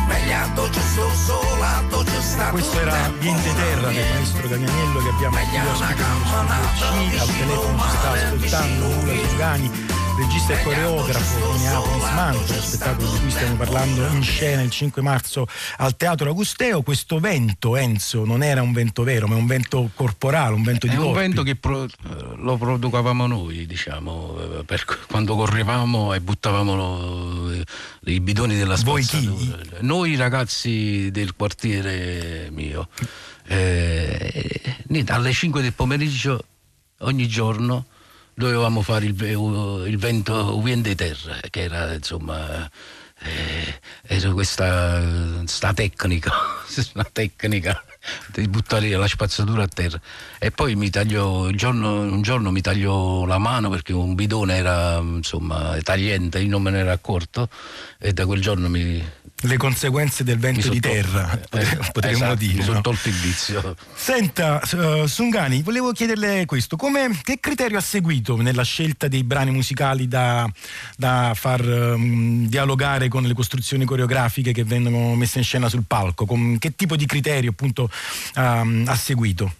Meglio a doce sto solo, a doce sta Questo era Niente Terra del maestro Damianiello che abbiamo qui ospite al telefono ci sta ascoltando Nula Sugani regista e coreografo di Neapolis Manto, lo spettacolo di cui stiamo parlando in scena il 5 marzo al Teatro Agusteo. Questo vento, Enzo, non era un vento vero, ma un vento corporale, un vento di È un corpi. vento che pro- lo producavamo noi, diciamo, eh, per- quando correvamo e buttavamo lo- i bidoni della spazzatura. Noi ragazzi del quartiere mio, eh, niente, alle 5 del pomeriggio ogni giorno dovevamo fare il, ve- il vento Wind di terra, che era insomma eh, era questa sta tecnica, una tecnica di buttare la spazzatura a terra. E poi mi taglio, il giorno- un giorno mi taglio la mano perché un bidone era insomma tagliente, io non me ne ero accorto e da quel giorno mi... Le conseguenze del vento di terra, eh, potre- potremmo esatto, dire. Mi sono no? tolto il vizio. Senta, eh, Sungani, volevo chiederle questo: come, che criterio ha seguito nella scelta dei brani musicali da, da far ehm, dialogare con le costruzioni coreografiche che vengono messe in scena sul palco? Con che tipo di criterio appunto ehm, ha seguito?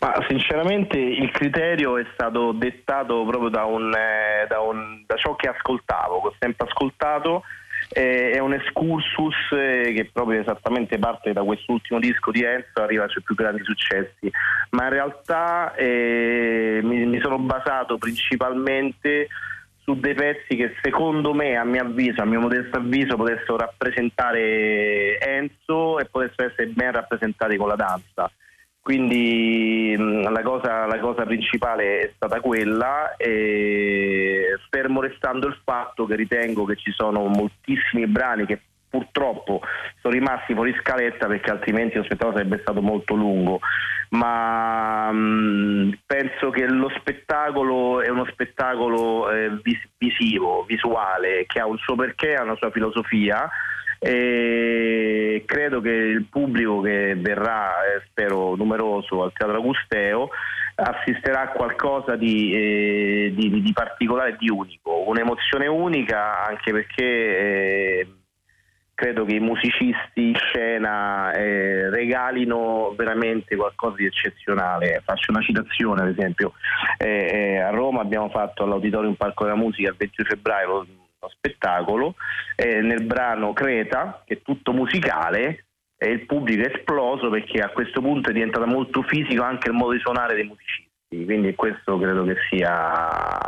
Ma sinceramente il criterio è stato dettato proprio da, un, eh, da, un- da ciò che ascoltavo, che ho sempre ascoltato. eh, è un excursus eh, che proprio esattamente parte da quest'ultimo disco di Enzo, arriva ai suoi più grandi successi, ma in realtà eh, mi, mi sono basato principalmente su dei pezzi che secondo me, a mio avviso, a mio modesto avviso, potessero rappresentare Enzo e potessero essere ben rappresentati con la danza. Quindi mh, la cosa, la cosa principale è stata quella, fermo restando il fatto che ritengo che ci sono moltissimi brani che purtroppo sono rimasti fuori scaletta perché altrimenti lo spettacolo sarebbe stato molto lungo, ma mh, penso che lo spettacolo è uno spettacolo eh, vis- visivo, visuale, che ha un suo perché, ha una sua filosofia e credo che il pubblico che verrà, eh, spero numeroso, al Teatro Agusteo assisterà a qualcosa di, eh, di- di- particolare di unico, un'emozione unica anche perché eh, credo che i musicisti in scena eh, regalino veramente qualcosa di eccezionale. Faccio una citazione, ad esempio, eh, eh, a Roma abbiamo fatto all'Auditorium Parco della Musica il 20 febbraio spettacolo, eh, nel brano Creta, che è tutto musicale, e il pubblico è esploso perché a questo punto è diventato molto fisico anche il modo di suonare dei musicisti. Quindi questo credo che sia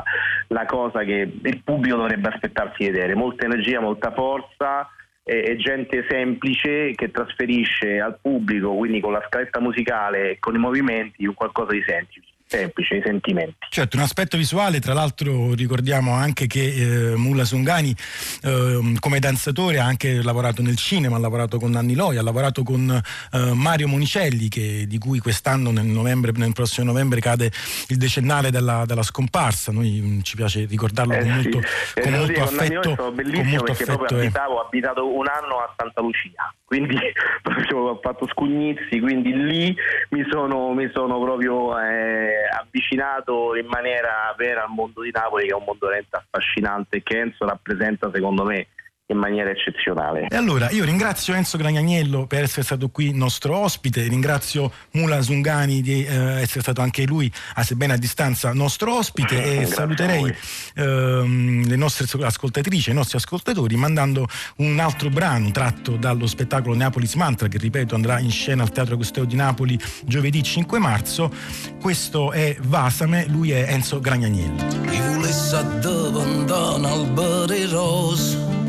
la cosa che il pubblico dovrebbe aspettarsi di vedere, molta energia, molta forza e, gente semplice che trasferisce al pubblico, quindi con la scaletta musicale e con i movimenti, qualcosa di semplice, semplice, i sentimenti. Certo, un aspetto visuale, tra l'altro ricordiamo anche che eh, Mulla Sungani ehm, come danzatore ha anche lavorato nel cinema, ha lavorato con Nanni Loi, ha lavorato con eh, Mario Monicelli che, di cui quest'anno nel, novembre, nel prossimo novembre cade il decennale della, della scomparsa, noi mm, ci piace ricordarlo Eh con sì. molto, Eh, con molto dire, con Nanni Loi affetto. Con bellissimo molto perché proprio affetto, eh. abitavo, ho abitato un anno a Santa Lucia, quindi proprio ho fatto Scugnizzi, quindi lì mi sono, mi sono proprio eh, avvicinato in maniera vera al mondo di Napoli che è un mondo veramente affascinante che Enzo rappresenta secondo me in maniera eccezionale. E allora io ringrazio Enzo Gragnaniello per essere stato qui nostro ospite, ringrazio Mula Zungani di eh, essere stato anche lui, a sebbene a distanza, nostro ospite e Grazie saluterei ehm, le nostre ascoltatrici e i nostri ascoltatori mandando un altro brano tratto dallo spettacolo Neapolis Mantra che ripeto andrà in scena al Teatro Agusteo di Napoli giovedì 5 marzo. Questo è Vasame, lui è Enzo Gragnaniello. Chi volesse un albero rosa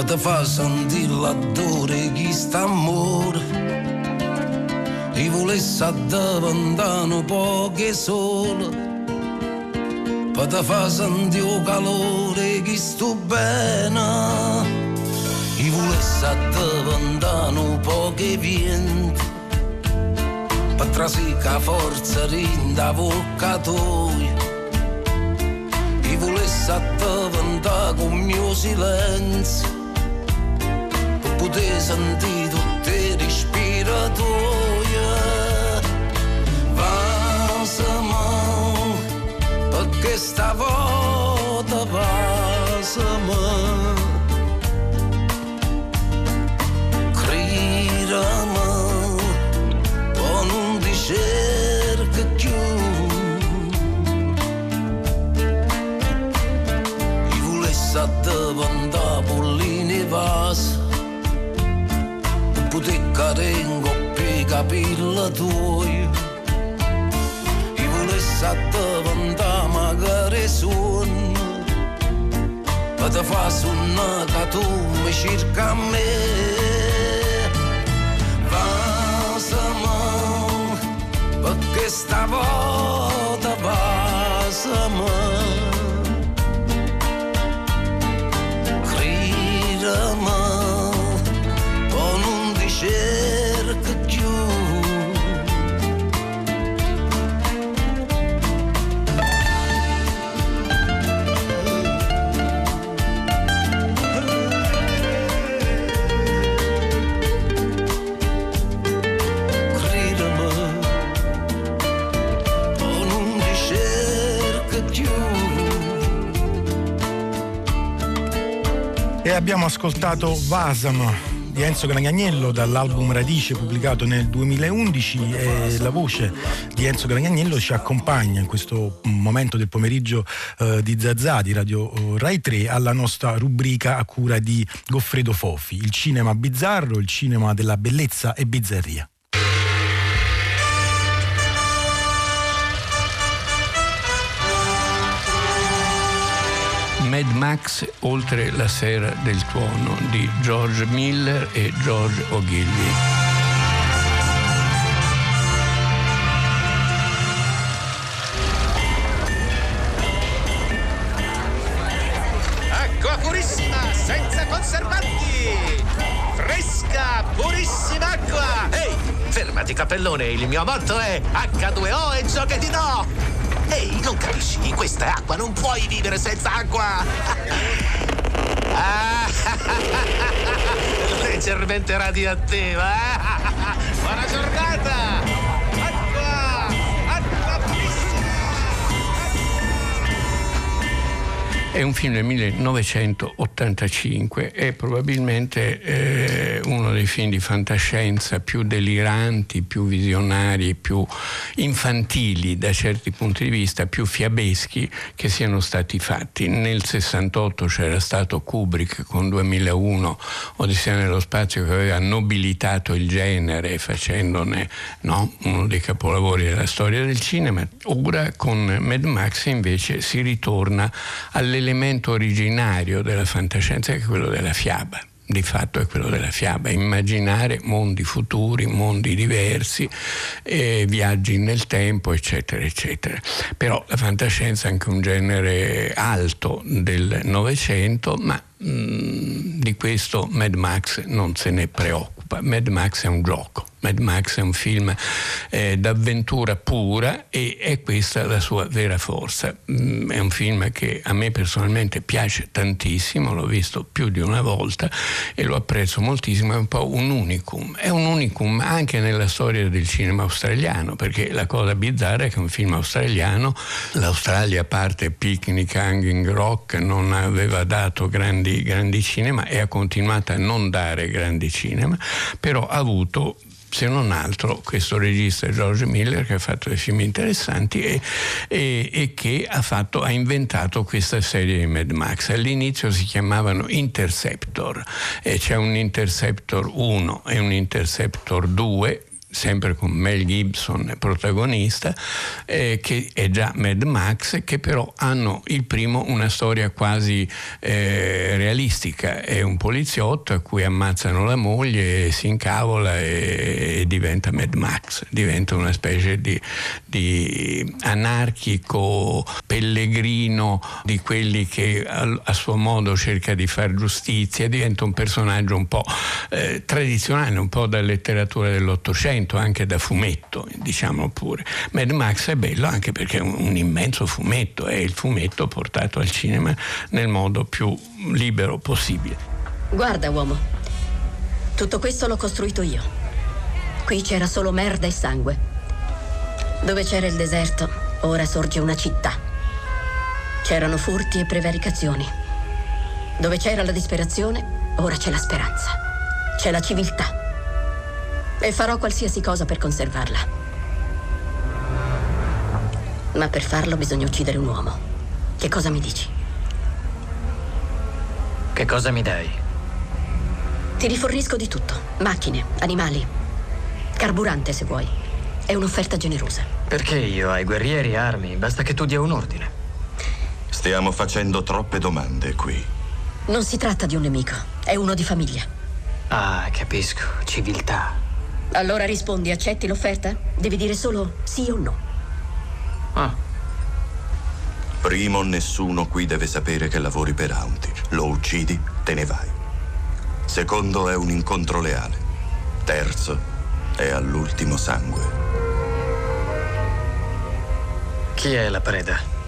per te far sentire l'odore chi sta amore ti volesse addavantare un po' che solo per te fa sentire calore che sto bene. Ti volesse addavantare un po' che vento per trasica forza rinda bocca tua volesse addavantare con il mio silenzio per poter sentire tutte le respiratori Vasama, perché stavolta vasama. Crirama, poi non ti cerca più. I volessi addavantare polline vasa, poter cadere in coppia capilla tua i volessi addavantare magari suon per te fa suona che tu mi cerca a me. Vasama perché stavolta vasama abbiamo ascoltato Vasam di Enzo Granagnello dall'album Radice pubblicato nel 2011 e la voce di Enzo Granagnello ci accompagna in questo momento del pomeriggio eh, di Zazà di Radio eh, Rai 3 alla nostra rubrica a cura di Goffredo Fofi, il cinema bizzarro, il cinema della bellezza e bizzarria. Max oltre la sera del tuono di George Miller e George Ogilvy. Acqua purissima, senza conservanti! Fresca, purissima acqua! Ehi, fermati capellone, il mio motto è H2O e giochi di no! Ehi, non capisci? Questa è acqua, non puoi vivere senza acqua! Leggermente radioattiva, eh? Buona giornata! È un film del 1985, è probabilmente eh, uno dei film di fantascienza più deliranti, più visionari, più infantili da certi punti di vista, più fiabeschi che siano stati fatti. Nel 68 c'era stato Kubrick con 2001 Odissea nello spazio che aveva nobilitato il genere facendone no, uno dei capolavori della storia del cinema. Ora con Mad Max invece si ritorna all'elemento originario della fantascienza è quello della fiaba di fatto è quello della fiaba, immaginare mondi futuri, mondi diversi, eh, viaggi nel tempo, eccetera, eccetera. Però la fantascienza è anche un genere alto del Novecento, ma mh, di questo Mad Max non se ne preoccupa. Mad Max è un gioco. Mad Max è un film eh, d'avventura pura e è questa la sua vera forza. Mm, è un film che a me personalmente piace tantissimo, l'ho visto più di una volta e lo apprezzo moltissimo, è un po' un unicum. È un unicum anche nella storia del cinema australiano, perché la cosa bizzarra è che un film australiano, l'Australia a parte Picnic, Hanging Rock, non aveva dato grandi, grandi cinema e ha continuato a non dare grandi cinema, però ha avuto se non altro questo regista George Miller che ha fatto dei film interessanti e, e, e che ha, fatto, ha, inventato questa serie di Mad Max. All'inizio si chiamavano Interceptor, e c'è un Interceptor 1 e un Interceptor 2 sempre con Mel Gibson protagonista, eh, che è già Mad Max, che però hanno il primo una storia quasi eh, realistica. È un poliziotto a cui ammazzano la moglie, si incavola e, e diventa Mad Max, diventa una specie di, di anarchico pellegrino di quelli che a, a, suo modo cerca di fare giustizia, diventa un personaggio un po' eh, tradizionale, un po' da letteratura dell'Ottocento Novecento, anche da fumetto, diciamo pure. Mad Max è bello anche perché è un, un immenso fumetto, è il fumetto portato al cinema nel modo più libero possibile. Guarda, uomo, tutto questo l'ho costruito io. Qui c'era solo merda e sangue. Dove c'era il deserto, ora sorge una città. C'erano furti e prevaricazioni. Dove c'era la disperazione, ora c'è la speranza. C'è la civiltà. E farò qualsiasi cosa per conservarla. Ma per farlo bisogna uccidere un uomo. Che cosa mi dici? Che cosa mi dai? Ti rifornisco di tutto. Macchine, animali, carburante se vuoi. È un'offerta generosa. Perché io ai guerrieri armi? Basta che tu dia un ordine. Stiamo facendo troppe domande qui. Non si tratta di un nemico, è uno di famiglia. Ah, capisco. Civiltà. Allora rispondi, accetti l'offerta? Devi dire solo sì o no. Ah. Primo, nessuno qui deve sapere che lavori per Aunti. Lo uccidi, te ne vai. Secondo, è un incontro leale. Terzo, è all'ultimo sangue. Chi è la preda?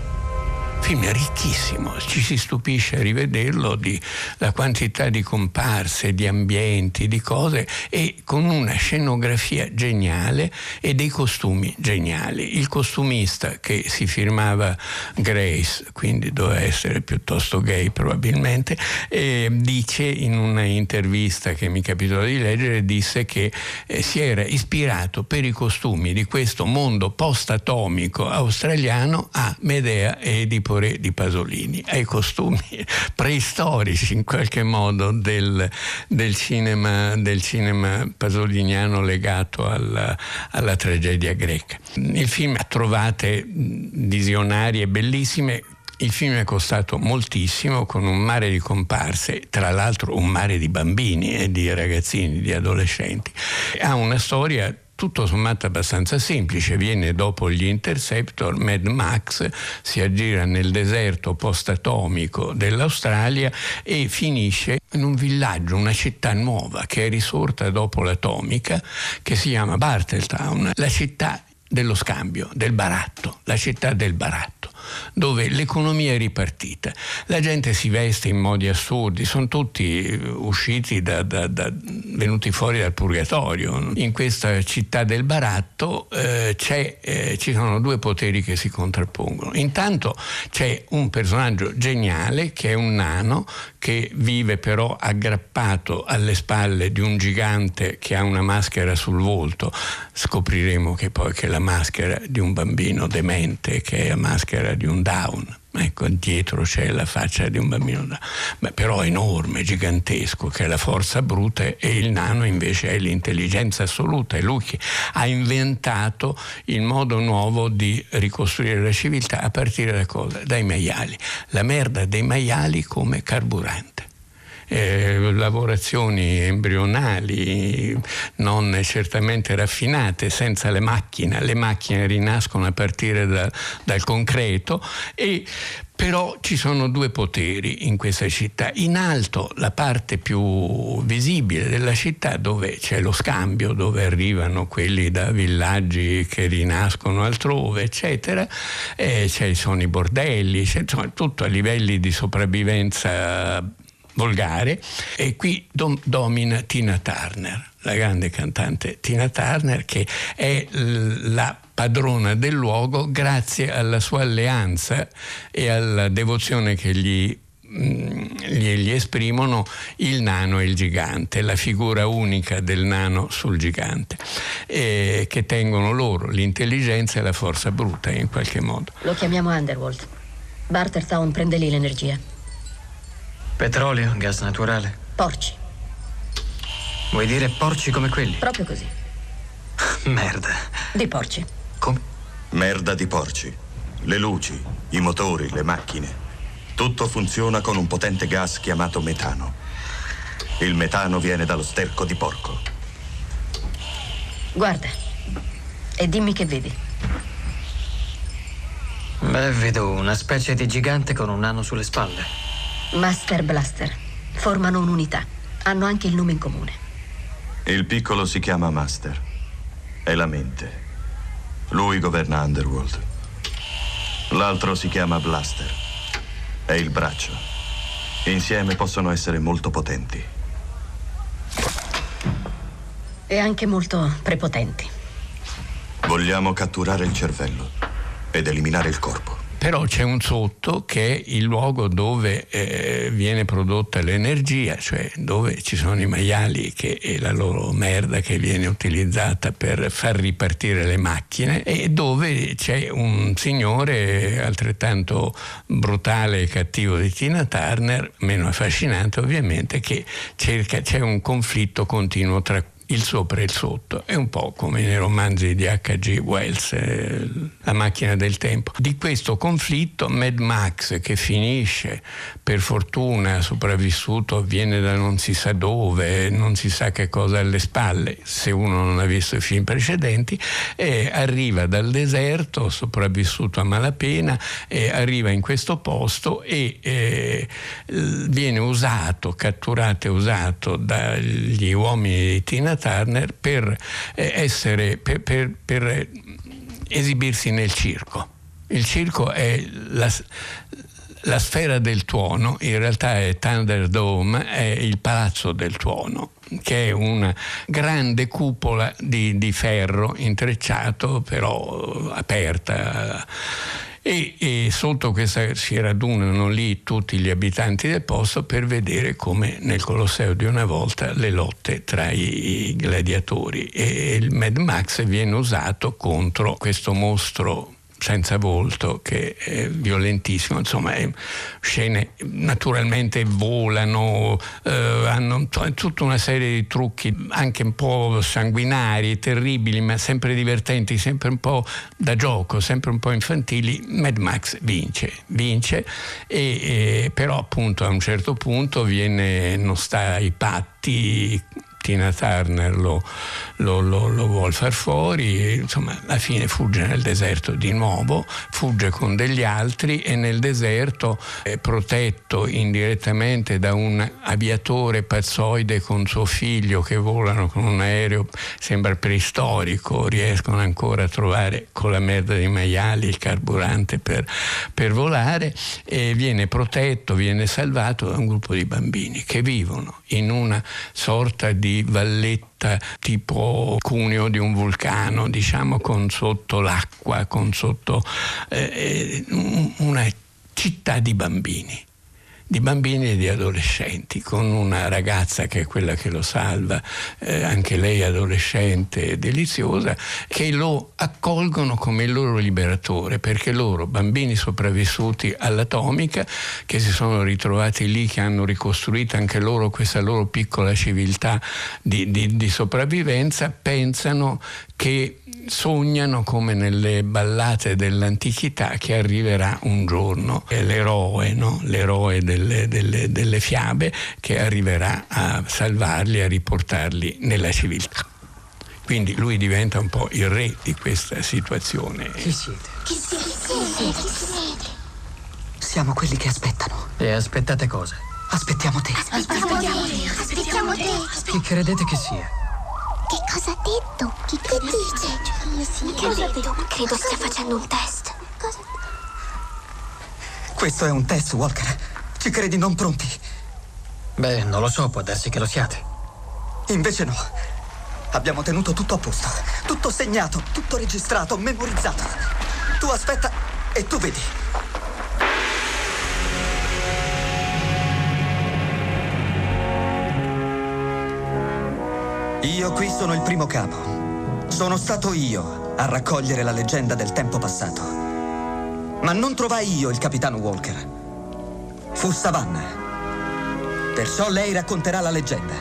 Film ricchissimo, ci si stupisce a rivederlo di la quantità di comparse, di ambienti, di cose e con una scenografia geniale e dei costumi geniali. Il costumista che si firmava Grace, quindi doveva essere piuttosto gay probabilmente, eh, dice in una intervista che mi capitò di leggere, disse che eh, si era ispirato per i costumi di questo mondo post-atomico australiano a Medea e Edipo Re di Pasolini, ai costumi preistorici in qualche modo del, del, cinema, del cinema, pasoliniano legato alla, alla tragedia greca. Il film ha trovate visionarie bellissime, il film è costato moltissimo con un mare di comparse, tra l'altro un mare di bambini e di ragazzini, di adolescenti. Ha una storia tutto sommato abbastanza semplice, viene dopo gli Interceptor, Mad Max si aggira nel deserto post-atomico dell'Australia e finisce in un villaggio, una città nuova che è risorta dopo l'atomica, che si chiama Barteltown, la città dello scambio, del baratto, la città del baratto dove l'economia è ripartita. La gente si veste in modi assurdi, sono tutti eh, usciti da, da, da, venuti fuori dal purgatorio. In questa città del baratto eh, eh, ci sono due poteri che si contrappongono. Intanto c'è un personaggio geniale che è un nano che vive però aggrappato alle spalle di un gigante che ha una maschera sul volto. Scopriremo che poi che è la maschera di un bambino demente, che è la maschera di un down. Ecco, dietro c'è la faccia di un bambino, Beh, però enorme, gigantesco, che è la forza bruta e il nano invece è l'intelligenza assoluta. È lui che ha inventato il modo nuovo di ricostruire la civiltà a partire da cosa? Dai maiali. La merda dei maiali come carburante eh, lavorazioni embrionali non certamente raffinate, senza le macchine, le macchine rinascono a partire da, dal concreto e però ci sono due poteri in questa città. In alto la parte più visibile della città dove c'è lo scambio, dove arrivano quelli da villaggi che rinascono altrove, eccetera, e ci sono i bordelli, c'è insomma, tutto a livelli di sopravvivenza volgare e qui dom- domina Tina Turner, la grande cantante Tina Turner che è l- la padrona del luogo grazie alla sua alleanza e alla devozione che gli mm, gli, esprimono il nano e il gigante, la figura unica del nano sul gigante, eh, che tengono loro l'intelligenza e la forza bruta in qualche modo. Lo chiamiamo Underworld. Bartertown prende lì l'energia. Petrolio, gas naturale. Porci. Vuoi dire porci come quelli? Proprio così. Merda. Di porci. Merda di porci. Le luci, i motori, le macchine. Tutto funziona con un potente gas chiamato metano. Il metano viene dallo sterco di porco. Guarda. E dimmi che vedi. Beh, vedo una specie di gigante con un nano sulle spalle. Master Blaster. Formano un'unità. Hanno anche il nome in comune. Il piccolo si chiama Master. È la mente. Lui governa Underworld. L'altro si chiama Blaster. È il braccio. Insieme possono essere molto potenti. E anche molto prepotenti. Vogliamo catturare il cervello ed eliminare il corpo. Però c'è un sotto che è il luogo dove eh, viene prodotta l'energia, cioè dove ci sono i maiali che è la loro merda che viene utilizzata per far ripartire le macchine e dove c'è un signore altrettanto brutale e cattivo di Tina Turner, meno affascinante ovviamente, che cerca, c'è un conflitto continuo tra il sopra e il sotto. È un po' come nei romanzi di H.G. Wells, eh, La macchina del tempo. Di questo conflitto Mad Max che finisce, per fortuna sopravvissuto, viene da non si sa dove, non si sa che cosa alle spalle, se uno non ha visto i film precedenti, e arriva dal deserto, sopravvissuto a malapena, e arriva in questo posto e eh, viene usato, catturato e usato dagli uomini di Tina Turner per eh, essere per, per, per esibirsi nel circo. Il circo è la, la sfera del tuono, in realtà è Thunderdome, è il palazzo del tuono che è una grande cupola di, di ferro intrecciato però aperta e, e, sotto questa si radunano lì tutti gli abitanti del posto per vedere come nel Colosseo di una volta le lotte tra i, gladiatori. E il Mad Max viene usato contro questo mostro senza volto che è violentissimo, insomma è scene naturalmente volano, eh, hanno tutta una serie di trucchi anche un po' sanguinari, terribili, ma sempre divertenti, sempre un po' da gioco, sempre un po' infantili. Mad Max vince, vince e, e però appunto a un certo punto viene, non sta ai patti Tina Turner lo, lo, lo, lo vuole far fuori, e, insomma alla fine fugge nel deserto di nuovo, fugge con degli altri e nel deserto è protetto indirettamente da un aviatore pazzoide con suo figlio che volano con un aereo, sembra preistorico, riescono ancora a trovare con la merda dei maiali il carburante per, per volare e viene protetto, viene salvato da un gruppo di bambini che vivono in una sorta di valletta tipo cuneo di un vulcano, diciamo con sotto l'acqua, con sotto eh, eh una città di bambini di bambini e di adolescenti, con una ragazza che è quella che lo salva, eh, anche lei adolescente e deliziosa, che lo accolgono come il loro liberatore, perché loro, bambini sopravvissuti all'atomica, che si sono ritrovati lì, che hanno ricostruito anche loro questa loro piccola civiltà di, di, di sopravvivenza, pensano che sognano come nelle ballate dell'antichità che arriverà un giorno l'eroe, no? l'eroe delle, delle, delle fiabe che arriverà a salvarli, a riportarli nella civiltà. Quindi lui diventa un po' il re di questa situazione. Chi siete? Chi siete? Chi siete? Siamo quelli che aspettano. E aspettate cosa? Aspettiamo te. Aspettiamo te. Aspettiamo te. Chi credete che sia? Che cosa ha detto? Che, che dice? Che cosa ha detto? Credo stia facendo un test. Cosa? Questo è un test, Walker. Ci credi non pronti? Beh, non lo so, può darsi che lo siate. Invece no. Abbiamo tenuto tutto a posto. Tutto segnato, tutto registrato, memorizzato. Tu aspetta e tu vedi. Io qui sono il primo capo. Sono stato io a raccogliere la leggenda del tempo passato. Ma non trovai io il capitano Walker. Fu Savannah. Perciò lei racconterà la leggenda.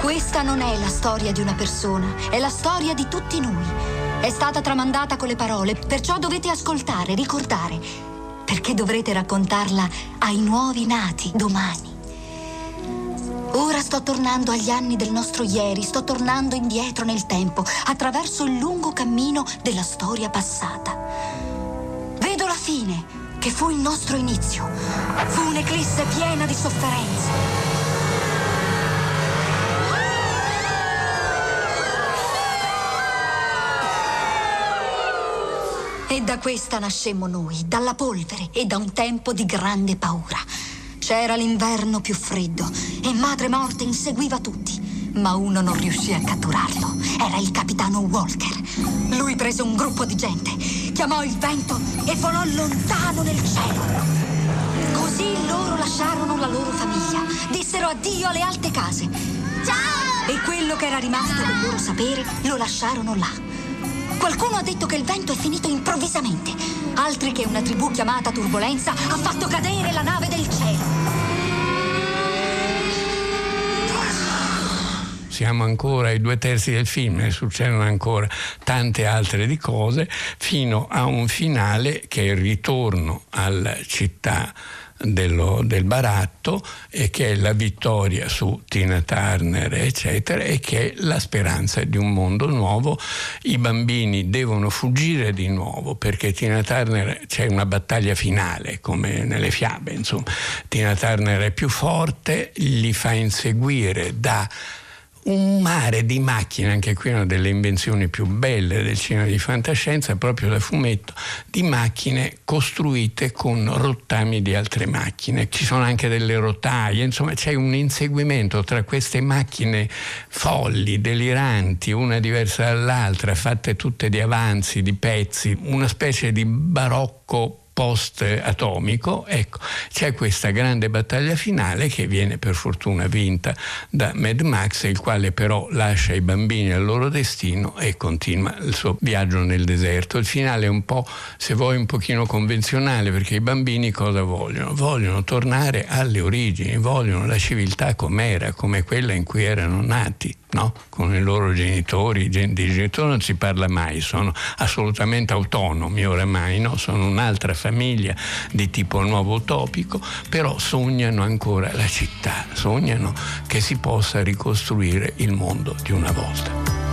Questa non è la storia di una persona, è la storia di tutti noi. È stata tramandata con le parole, perciò dovete ascoltare, ricordare, perché dovrete raccontarla ai nuovi nati domani. Ora sto tornando agli anni del nostro ieri, sto tornando indietro nel tempo, attraverso il lungo cammino della storia passata. Vedo la fine, che fu il nostro inizio. Fu un'eclisse piena di sofferenze. E da questa nascemmo noi, dalla polvere e da un tempo di grande paura. C'era l'inverno più freddo e Madre Morte inseguiva tutti, ma uno non riuscì a catturarlo. Era il capitano Walker. Lui prese un gruppo di gente, chiamò il vento e volò lontano nel cielo. Così loro lasciarono la loro famiglia, dissero addio alle alte case. Ciao! E quello che era rimasto del loro sapere lo lasciarono là. Qualcuno ha detto che il vento è finito improvvisamente, altri che una tribù chiamata Turbolenza ha fatto cadere la nave del cielo. siamo ancora ai due terzi del film e succedono ancora tante altre di cose fino a un finale che è il ritorno alla città dello, del baratto e che è la vittoria su Tina Turner, eccetera, e che è la speranza di un mondo nuovo. I bambini devono fuggire di nuovo perché Tina Turner c'è una battaglia finale, come nelle fiabe, insomma. Tina Turner è più forte, li fa inseguire da un mare di macchine, anche qui una delle invenzioni più belle del cinema di fantascienza, proprio da fumetto, di macchine costruite con rottami di altre macchine. Ci sono anche delle rotaie, insomma c'è un inseguimento tra queste macchine folli, deliranti, una diversa dall'altra, fatte tutte di avanzi, di pezzi, una specie di barocco post-atomico, ecco, c'è questa grande battaglia finale che viene per fortuna vinta da Mad Max, il quale però lascia i bambini al loro destino e continua il suo viaggio nel deserto. Il finale è un po', se vuoi, un pochino convenzionale, perché i bambini cosa vogliono? Vogliono tornare alle origini, vogliono la civiltà com'era, come quella in cui erano nati no? con i loro genitori, di genitori non si parla mai, sono assolutamente autonomi oramai, no? sono un'altra famiglia di tipo nuovo utopico, però sognano ancora la città, sognano che si possa ricostruire il mondo di una volta.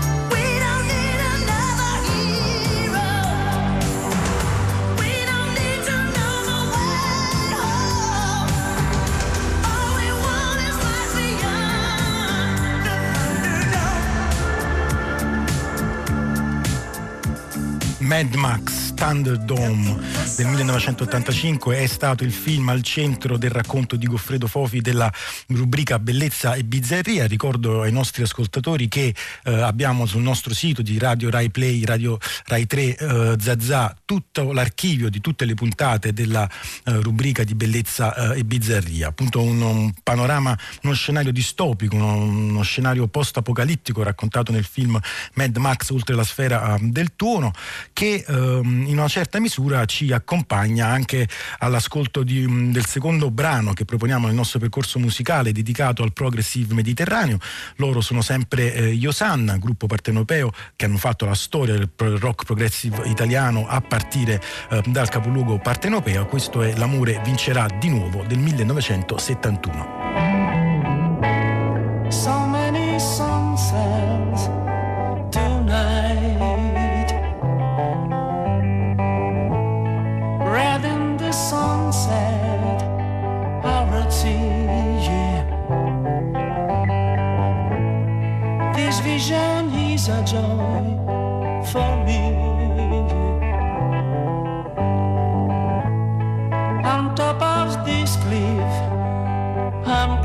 Mad Max Thunderdome del 1985 è stato il film al centro del racconto di Goffredo Fofi della rubrica Bellezza e Bizzarria. Ricordo ai nostri ascoltatori che eh, abbiamo sul nostro sito di Radio Rai Play, Radio Rai 3 eh, Zazà tutto l'archivio di tutte le puntate della eh, rubrica di Bellezza eh, e Bizzarria. Appunto un, un, panorama, uno scenario distopico, uno, uno scenario post-apocalittico raccontato nel film Mad Max Oltre la sfera eh, del tuono che ehm, in una certa misura ci accompagna anche all'ascolto di, del secondo brano che proponiamo nel nostro percorso musicale dedicato al progressive mediterraneo. Loro sono sempre eh, Yosanna, gruppo partenopeo che hanno fatto la storia del rock progressive italiano a partire eh, dal capoluogo partenopeo. Questo è L'amore vincerà di nuovo del 1971. A joy for me. On top of this cliff, I'm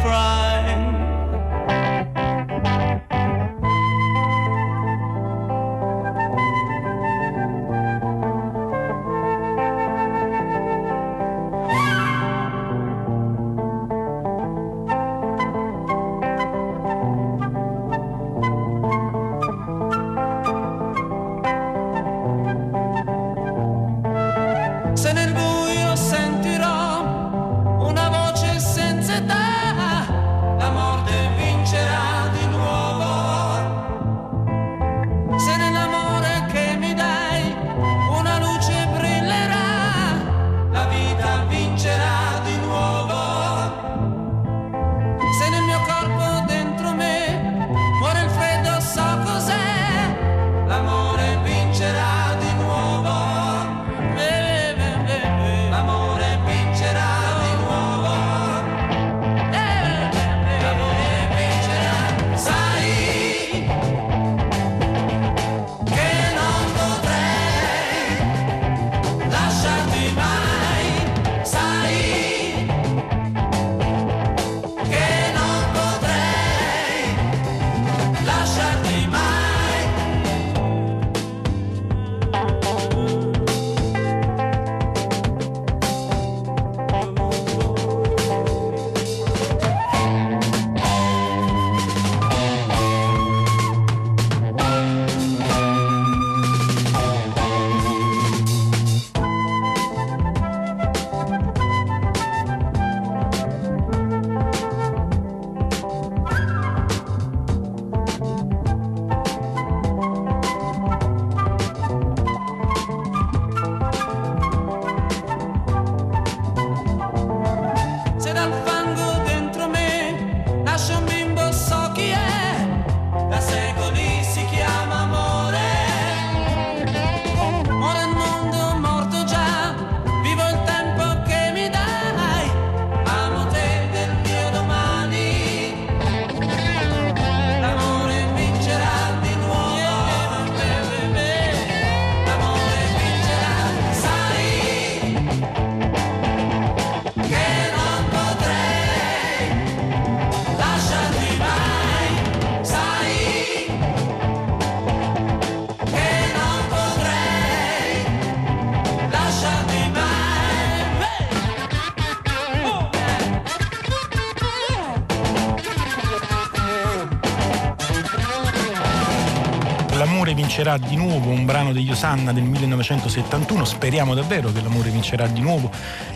vincerà di nuovo, un brano degli Osanna del 1971. Speriamo davvero che l'amore vincerà di nuovo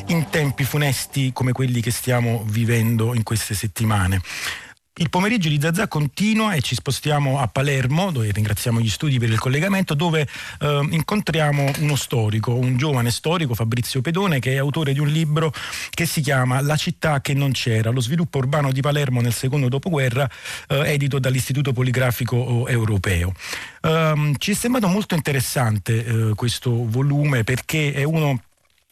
in tempi funesti come quelli che stiamo vivendo in queste settimane. Il pomeriggio di Zazà continua e ci spostiamo a Palermo, dove ringraziamo gli studi per il collegamento, dove eh, incontriamo uno storico, un giovane storico, Fabrizio Pedone, che è autore di un libro che si chiama La città che non c'era, lo sviluppo urbano di Palermo nel secondo dopoguerra, eh, edito dall'Istituto Poligrafico Europeo. Um, ci è sembrato molto interessante eh, questo volume perché è uno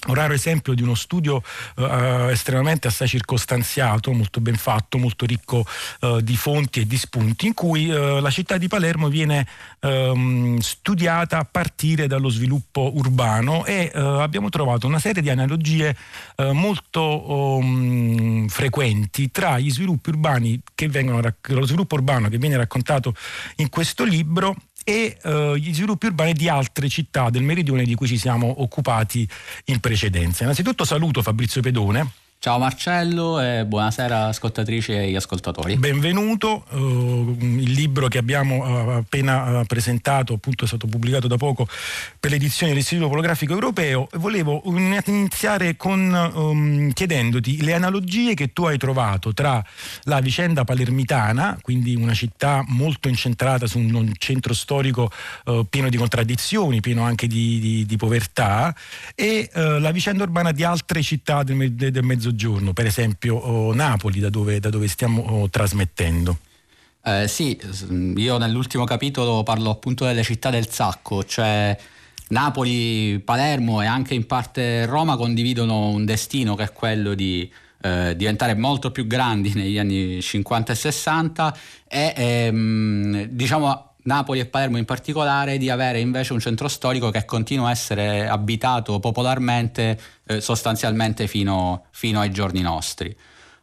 un raro esempio di uno studio uh, estremamente assai circostanziato, molto ben fatto, molto ricco uh, di fonti e di spunti, in cui uh, la città di Palermo viene um, studiata a partire dallo sviluppo urbano e abbiamo trovato una serie di analogie molto um, frequenti tra gli sviluppi urbani che vengono, lo sviluppo urbano che viene raccontato in questo libro e eh, gli sviluppi urbani di altre città del meridione di cui ci siamo occupati in precedenza. Innanzitutto saluto Fabrizio Pedone Ciao Marcello e buonasera ascoltatrici e ascoltatori. Benvenuto, uh, il libro che abbiamo uh, appena uh, presentato appunto è stato pubblicato da poco per l'edizione dell'Istituto Polografico Europeo. Volevo iniziare con, um, chiedendoti le analogie che tu hai trovato tra la vicenda palermitana, quindi una città molto incentrata su un centro storico pieno di contraddizioni, pieno anche di, di, di povertà e la vicenda urbana di altre città del, del mezzogiorno mezzogiorno, per esempio Napoli, da dove, da dove stiamo trasmettendo. Eh, sì, io nell'ultimo capitolo parlo appunto delle città del sacco, cioè Napoli, Palermo e anche in parte Roma condividono un destino che è quello di eh, diventare molto più grandi negli anni 50 e 60 e ehm, diciamo Napoli e Palermo in particolare, di avere invece un centro storico che continua a essere abitato popolarmente eh, sostanzialmente fino, fino, ai giorni nostri.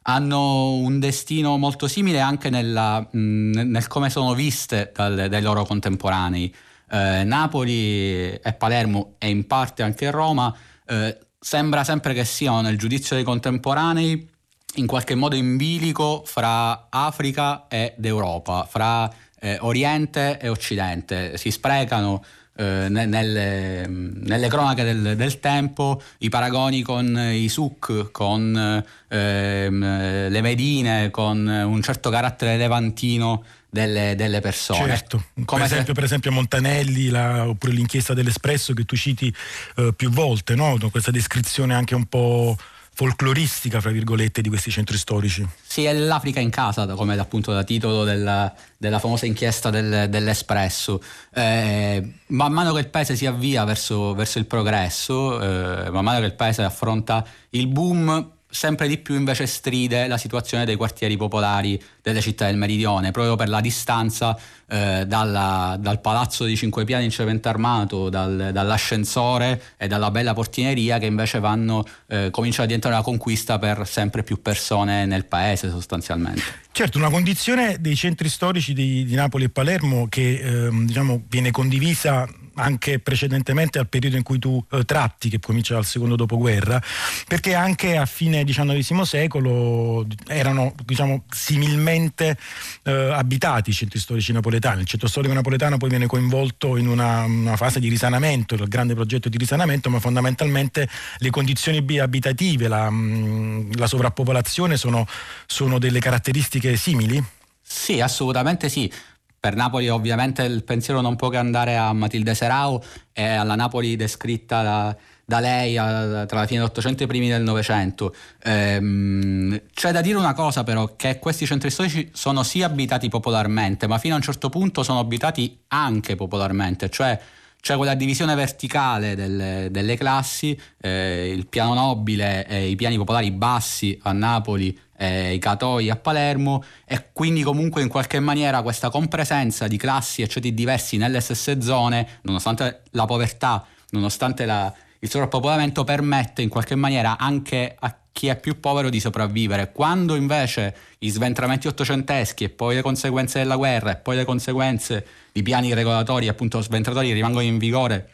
Hanno un destino molto simile anche nella, mh, nel come sono viste dal, dai loro contemporanei. Eh, Napoli e Palermo e in parte anche Roma eh, sembra sempre che siano nel giudizio dei contemporanei in qualche modo in bilico fra Africa ed Europa, fra eh, Oriente e Occidente, si sprecano eh, nelle, nelle, cronache del, del, tempo i paragoni con i Suk, con ehm, le Medine, con un certo carattere levantino delle, delle persone. Certo, per esempio, se... per esempio, Montanelli la, oppure l'inchiesta dell'Espresso che tu citi eh, più volte, no? questa descrizione anche un po' folcloristica, fra virgolette, di questi centri storici. Sì, è l'Africa in casa, come appunto da titolo della, della famosa inchiesta del, dell'Espresso. Eh, man mano che il paese si avvia verso, verso il progresso, eh, man mano che il paese affronta il boom, sempre di più invece stride la situazione dei quartieri popolari delle città del meridione, proprio per la distanza eh, dalla, dal palazzo di cinque piani in cemento armato, dal, dall'ascensore e dalla bella portineria che invece vanno, eh, cominciano a diventare una conquista per sempre più persone nel paese sostanzialmente. Certo, una condizione dei centri storici di, di Napoli e Palermo che ehm, diciamo, viene condivisa anche precedentemente al periodo in cui tu eh, tratti, che comincia dal secondo dopoguerra, perché anche a fine XIX secolo erano diciamo, similmente eh, abitati i centri storici napoletani. Il centro storico napoletano poi viene coinvolto in una, una fase di risanamento, il grande progetto di risanamento, ma fondamentalmente le condizioni abitative, la, mm, la sovrappopolazione sono, sono delle caratteristiche simili? Sì, assolutamente sì. Per Napoli ovviamente il pensiero non può che andare a Matilde Serao e alla Napoli descritta da, da lei a, tra la fine dell'Ottocento e i primi del Novecento. Ehm, c'è da dire una cosa però, che questi centri storici sono sì abitati popolarmente, ma fino a un certo punto sono abitati anche popolarmente, cioè c'è quella divisione verticale delle, delle classi, eh, il piano nobile e i piani popolari bassi a Napoli i Catoi a Palermo e quindi comunque in qualche maniera questa compresenza di classi e ceti diversi nelle stesse zone, nonostante la povertà, nonostante la, il sovrappopolamento, permette in qualche maniera anche a chi è più povero di sopravvivere. Quando invece gli sventramenti ottocenteschi e poi le conseguenze della guerra e poi le conseguenze di piani regolatori, appunto sventratori, rimangono in vigore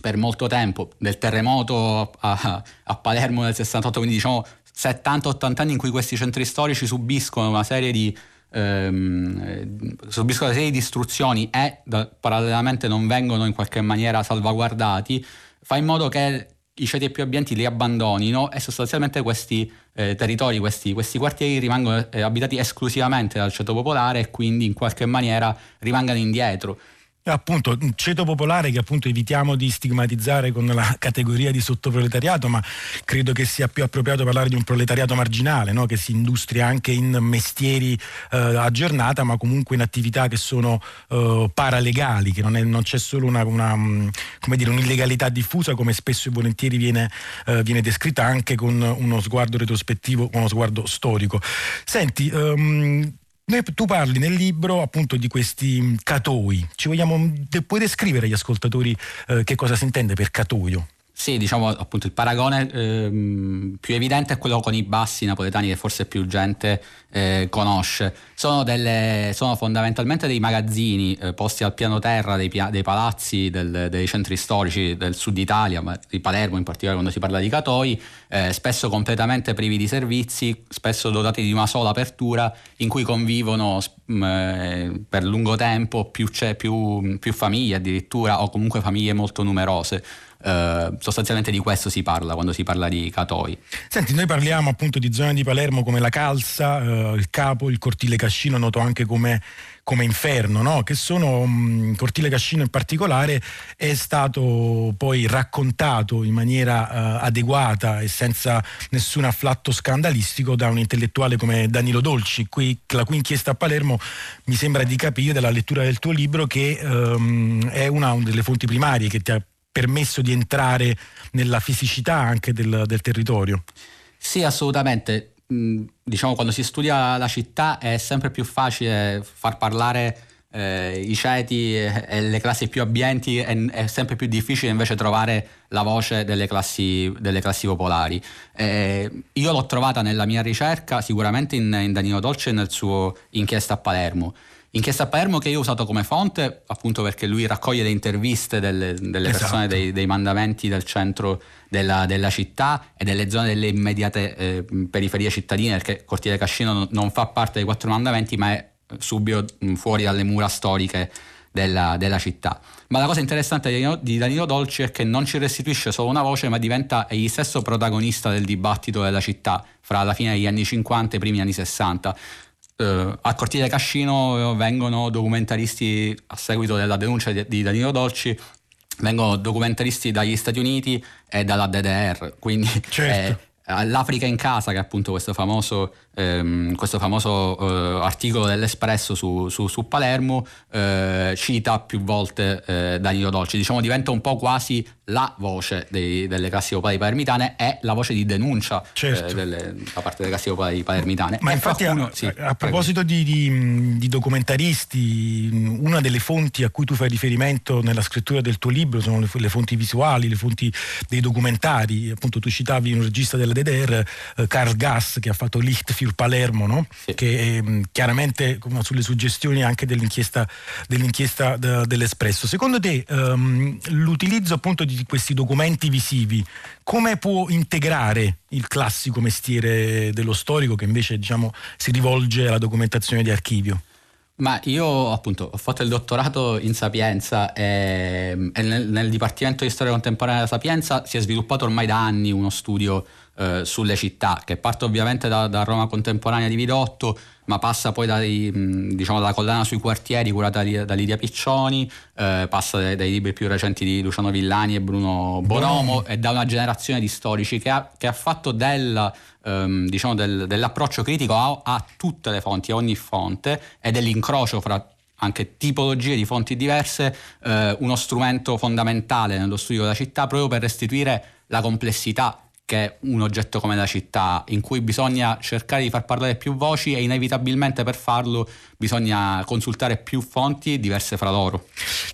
per molto tempo, del terremoto a, a Palermo nel 68, quindi diciamo 70-80 anni in cui questi centri storici subiscono una serie di ehm, eh, subiscono una serie di distruzioni e parallelamente non vengono in qualche maniera salvaguardati, fa in modo che i ceti più abbienti li abbandonino e sostanzialmente questi eh, territori, questi, questi, quartieri rimangono eh, abitati esclusivamente dal ceto popolare e quindi in qualche maniera rimangano indietro. Appunto, un ceto popolare che appunto evitiamo di stigmatizzare con la categoria di sottoproletariato, ma credo che sia più appropriato parlare di un proletariato marginale, no? che si industria anche in mestieri eh, a giornata, ma comunque in attività che sono eh, paralegali, che non, è, non, c'è solo una, una, mm, dire, un'illegalità diffusa, come spesso e volentieri viene, eh, viene, descritta anche con uno sguardo retrospettivo, uno sguardo storico. Senti, um, tu parli nel libro appunto di questi catoi. Ci vogliamo, puoi descrivere agli ascoltatori eh, che cosa si intende per catoio? Sì, diciamo appunto il paragone ehm, più evidente è quello con i bassi napoletani che forse più gente eh, conosce. Sono, delle, sono, fondamentalmente dei magazzini eh, posti al piano terra dei, dei palazzi del, dei centri storici del sud Italia, ma di Palermo in particolare quando si parla di Catoi, eh, spesso completamente privi di servizi, spesso dotati di una sola apertura in cui convivono mh, eh, per lungo tempo più, più, più famiglie addirittura o comunque famiglie molto numerose. Uh, sostanzialmente di questo si parla quando si parla di Catoi. Senti, noi parliamo appunto di zone di Palermo come la Calza, uh, il Capo, il Cortile Cascino, noto anche come, come Inferno, no? che sono, um, Cortile Cascino in particolare è stato poi raccontato in maniera uh, adeguata e senza nessun afflatto scandalistico da un intellettuale come Danilo Dolci, qui, la cui inchiesta a Palermo mi sembra di capire dalla lettura del tuo libro che um, è una, una delle fonti primarie che ti ha permesso di entrare nella fisicità anche del, del territorio. Sì, assolutamente. Mm, diciamo, quando si studia la città è sempre più facile far parlare eh, i ceti e le classi più abbienti, è, è, sempre più difficile invece trovare la voce delle classi, delle classi popolari. Eh, io l'ho trovata nella mia ricerca sicuramente in, in Danilo Dolce e nel suo inchiesta a Palermo. Inchiesta a Palermo che io ho usato come fonte appunto perché lui raccoglie le interviste delle, delle esatto. persone dei, dei, mandamenti del centro della, della, città e delle zone delle immediate eh, periferie cittadine perché Cortile Cascino non, non, fa parte dei quattro mandamenti ma è subito fuori dalle mura storiche della, della, città. Ma la cosa interessante di, di Danilo Dolci è che non ci restituisce solo una voce, ma diventa egli stesso protagonista del dibattito della città fra la fine degli anni 50 e i primi anni 60 eh, a Cortile Cascino vengono documentaristi a seguito della denuncia di, di Danilo Dolci vengono documentaristi dagli Stati Uniti e dalla DDR, quindi certo. eh, l'Africa in casa, che è appunto questo famoso ehm, questo famoso eh, articolo dell'Espresso su, su, su Palermo eh, cita più volte eh, Danilo Dolci, diciamo diventa un po' quasi la voce dei, delle classi popolari palermitane e la voce di denuncia certo. Eh, delle, da parte delle classi popolari palermitane. Ma e infatti qualcuno, a, sì, a, proposito di, di, di, documentaristi, una delle fonti a cui tu fai riferimento nella scrittura del tuo libro sono le, le fonti visuali, le fonti dei documentari, appunto tu citavi un regista della DDR, eh, Karl Gass, che ha fatto Licht für Palermo, no? sì. che eh, chiaramente sulle suggestioni anche dell'inchiesta, dell'inchiesta de, dell'Espresso. Secondo te um, l'utilizzo appunto di questi documenti visivi come può integrare il classico mestiere dello storico che invece diciamo, si rivolge alla documentazione di archivio? Ma io appunto ho fatto il dottorato in Sapienza e, e nel, nel, Dipartimento di Storia Contemporanea della Sapienza si è sviluppato ormai da anni uno studio eh, sulle città, che parte ovviamente da, da, Roma contemporanea di Vidotto, ma passa poi dai, diciamo, dalla collana sui quartieri curata da Lidia Piccioni, eh, passa dai, dai, libri più recenti di Luciano Villani e Bruno Bonomo e da una generazione di storici che ha, che ha fatto della, ehm, diciamo del, dell'approccio critico a, a tutte le fonti, a ogni fonte e dell'incrocio fra anche tipologie di fonti diverse, eh, uno strumento fondamentale nello studio della città proprio per restituire la complessità che è un oggetto come la città, in cui bisogna cercare di far parlare più voci e inevitabilmente per farlo bisogna consultare più fonti diverse fra loro.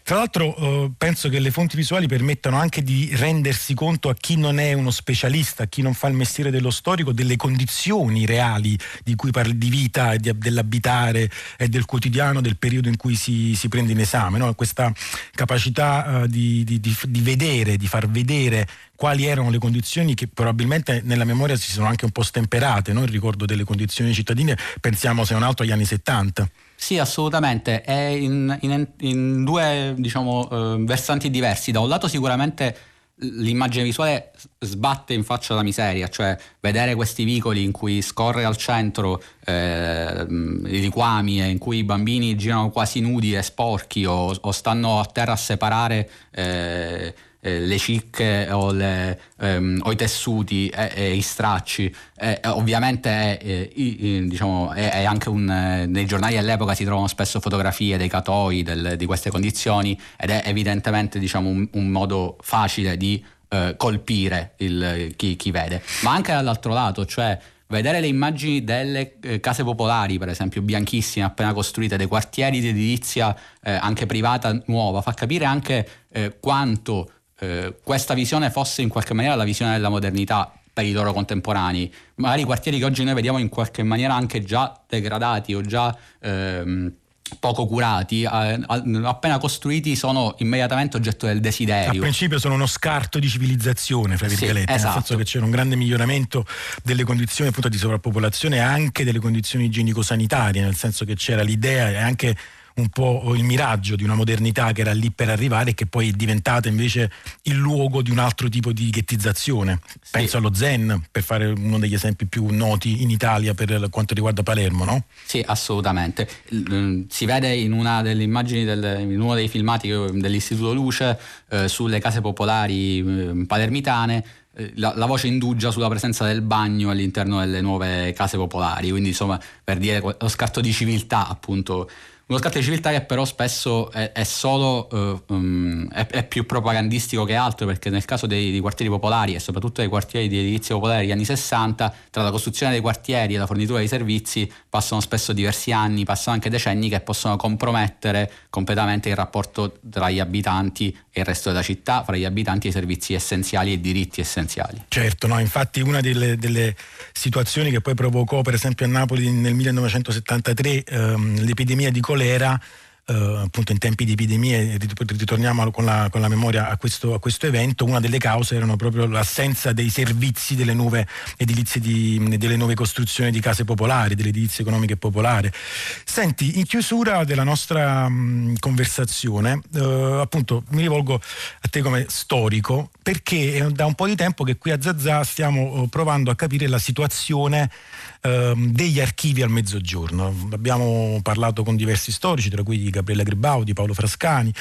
Tra l'altro eh, penso che le fonti visuali permettano anche di rendersi conto a chi non è uno specialista, a chi non fa il mestiere dello storico, delle condizioni reali di cui parli di vita e di, dell'abitare e del quotidiano del periodo in cui si, si prende in esame. No? Questa capacità uh, di, di, di, vedere, di far vedere quali erano le condizioni che probabilmente nella memoria si sono anche un po' stemperate, no? il ricordo delle condizioni cittadine, pensiamo se non altro agli anni 70. Sì, assolutamente, è in, in, in due diciamo, eh, versanti diversi. Da un lato sicuramente l'immagine visuale sbatte in faccia la miseria, cioè vedere questi vicoli in cui scorre al centro eh, i liquami e in cui i bambini girano quasi nudi e sporchi o, o stanno a terra a separare eh, eh, le cicche o, le, ehm, o, i tessuti e, e i stracci. E, ovviamente è, è, diciamo, è, anche un, nei giornali all'epoca si trovano spesso fotografie dei catoi del, di queste condizioni ed è evidentemente diciamo, un, un modo facile di eh, colpire il, chi, chi vede. Ma anche dall'altro lato, cioè vedere le immagini delle eh, case popolari, per esempio, bianchissime, appena costruite, dei quartieri di edilizia eh, anche privata nuova, fa capire anche eh, quanto eh, questa visione fosse in qualche maniera la visione della modernità per i loro contemporanei. Magari i quartieri che oggi noi vediamo in qualche maniera anche già degradati o già ehm, poco curati, appena costruiti sono immediatamente oggetto del desiderio. A principio sono uno scarto di civilizzazione, fra virgolette, sì, esatto. nel senso che c'era un grande miglioramento delle condizioni appunto di sovrappopolazione e anche delle condizioni igienico-sanitarie, nel senso che c'era l'idea e anche un po' il miraggio di una modernità che era lì per arrivare e che poi è diventata invece il luogo di un altro tipo di ghettizzazione. Sì. Penso allo Zen, per fare uno degli esempi più noti in Italia per quanto riguarda Palermo, no? Sì, assolutamente. Si vede in una delle immagini, del, in uno dei filmati dell'Istituto Luce eh, sulle case popolari eh, palermitane eh, la, la, voce indugia sulla presenza del bagno all'interno delle nuove case popolari, quindi insomma per dire lo scatto di civiltà appunto uno scatto di civiltà che però spesso è, è solo uh, um, è, è, più propagandistico che altro perché nel caso dei, dei, quartieri popolari e soprattutto dei quartieri di edilizia popolare degli anni 60 tra la costruzione dei quartieri e la fornitura dei servizi passano spesso diversi anni, passano anche decenni che possono compromettere completamente il rapporto tra gli abitanti e il resto della città, fra gli abitanti e i servizi essenziali e i diritti essenziali. Certo, no, infatti una delle, delle situazioni che poi provocò per esempio a Napoli nel 1973 ehm, l'epidemia di colera Uh, appunto in tempi di epidemie, ritorniamo con la, con la memoria a questo, a questo, evento, una delle cause erano proprio l'assenza dei servizi delle nuove edilizie, di, delle nuove costruzioni di case popolari, delle edilizie economiche popolari. Senti, in chiusura della nostra mh, conversazione, uh, appunto mi rivolgo a te come storico, perché è da un po' di tempo che qui a Zazà stiamo uh, provando a capire la situazione ehm, degli archivi al mezzogiorno. Abbiamo parlato con diversi storici, tra cui Gabriele Gribaudi, Paolo Frascani,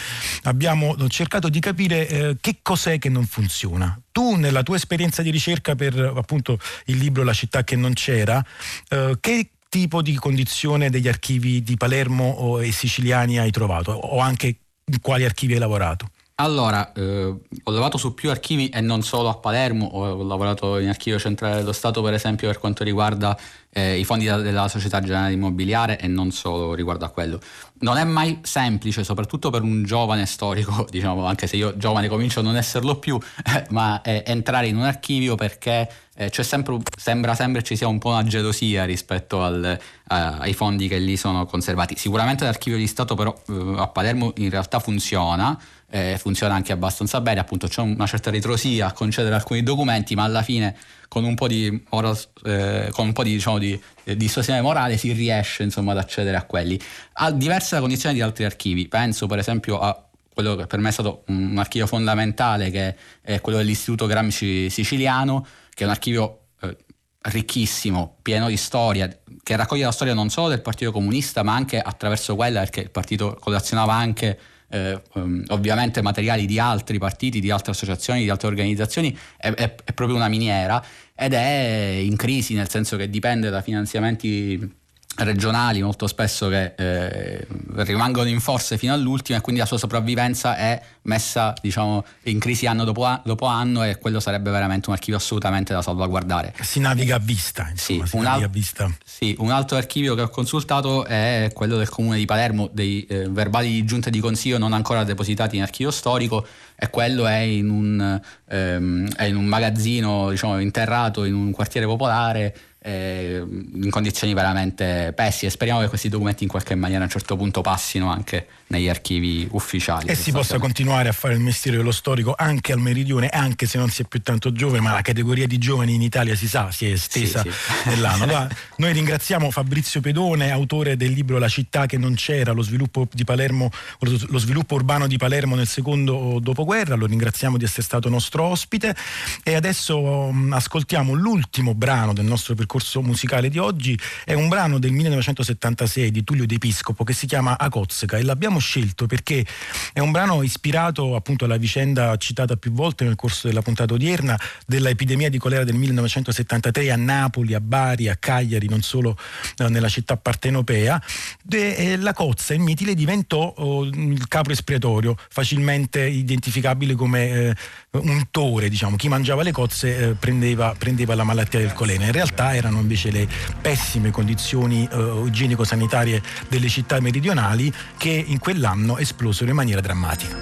abbiamo cercato di capire eh, che cos'è che non funziona. Tu nella tua esperienza di ricerca per appunto il libro La città che non c'era, eh, che tipo di condizione degli archivi di Palermo e siciliani hai trovato o anche in quali archivi hai lavorato? Allora, eh, ho lavorato su più archivi e non solo a Palermo, ho lavorato in archivio centrale dello Stato per esempio per quanto riguarda eh, i fondi della Società Generale Immobiliare e non solo riguardo a quello. Non è mai semplice, soprattutto per un giovane storico, diciamo, anche se io giovane comincio a non esserlo più, eh, ma entrare in un archivio perché eh, sempre, sembra sempre ci sia un po' una gelosia rispetto al, ai fondi che lì sono conservati. Sicuramente l'archivio di Stato però eh, a Palermo in realtà funziona, eh, funziona anche abbastanza bene, appunto c'è una certa ritrosia a concedere alcuni documenti, ma alla fine con un po' di, moral, eh, un po di, diciamo, di, di distorsione morale si riesce insomma, ad accedere a quelli. Ha diverse condizioni di altri archivi, penso per esempio a quello che per me è stato un archivio fondamentale che è quello dell'Istituto Gramsci Siciliano, che è un archivio eh, ricchissimo, pieno di storia, che raccoglie la storia non solo del Partito Comunista, ma anche attraverso quella, perché il partito collezionava anche eh, um, ovviamente materiali di altri partiti, di altre associazioni, di altre organizzazioni, è, è, è, proprio una miniera ed è in crisi nel senso che dipende da finanziamenti regionali molto spesso che eh, rimangono in forze fino all'ultimo e quindi la sua sopravvivenza è messa diciamo, in crisi anno dopo, a- dopo, anno e quello sarebbe veramente un archivio assolutamente da salvaguardare. Si naviga a vista, insomma, sì, un, al- a vista. Sì, un altro archivio che ho consultato è quello del comune di Palermo, dei eh, verbali di giunta di consiglio non ancora depositati in archivio storico e quello è in un, ehm, è in un magazzino diciamo, interrato in un quartiere popolare eh, in condizioni veramente pessime. Speriamo che questi documenti in qualche maniera a un certo punto passino anche negli archivi ufficiali. E si possa continuare a fare il mestiere dello storico anche al meridione, anche se non si è più tanto giovane, ma la categoria di giovani in Italia si sa, si è estesa Sì, sì. nell'anno. Allora, noi ringraziamo Fabrizio Pedone, autore del libro La città che non c'era, lo sviluppo di Palermo, lo sviluppo urbano di Palermo nel secondo dopoguerra. Lo ringraziamo di essere stato nostro ospite. E adesso um, ascoltiamo l'ultimo brano del nostro percorso musicale di oggi. È un brano del 1976 di Tullio De Piscopo che si chiama Acozzeca e l'abbiamo scelto perché è un brano ispirato appunto alla vicenda citata più volte nel corso della puntata odierna dell'epidemia di colera del 1973 a Napoli, a Bari, a Cagliari, non solo eh, nella città partenopea. De, eh, la cozza in mitile diventò oh, il capro espiatorio, facilmente identificabile come eh, un tore, diciamo, chi mangiava le cozze eh, prendeva, prendeva la malattia del colera. In realtà erano invece le pessime condizioni eh, igienico-sanitarie delle città meridionali che in quell'anno esplosero in maniera drammatica.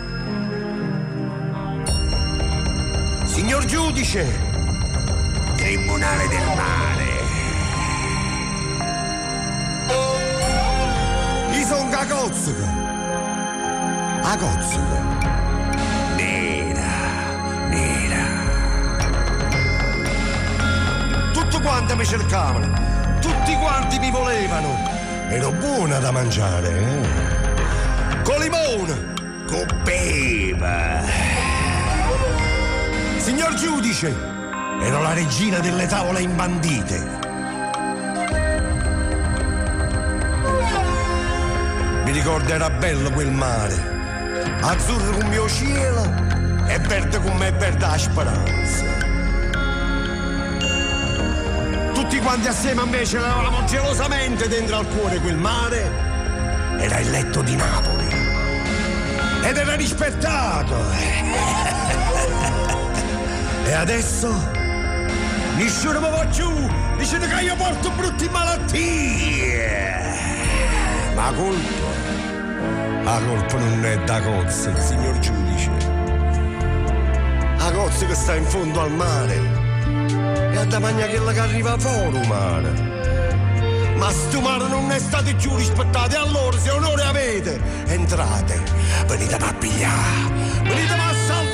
Signor giudice, Tribunale del Mare. Io sono a Cozzica. A Cozzica. Nera, nera. Tutti quanti mi cercavano, tutti quanti mi volevano. Ero buona da mangiare, eh? Con limone, con pepe. Signor giudice, ero la regina delle tavole imbandite. Mi ricordo era bello quel mare, azzurro come mio cielo e verde come verde la speranza. Tutti quanti assieme a me ce l'avevamo gelosamente dentro al cuore quel mare. Era il letto di Napoli. Ed era rispettato. E adesso? Nessuno mi va giù, dicendo che io porto brutte malattie. Ma la colpa, la colpa non è da cozze, signor giudice. La cozze che sta in fondo al mare è da magna quella che arriva fuori mare. Ma sto mare non è stato giù rispettato, e allora se onore avete, entrate, venite a pigliare, venite a salvare.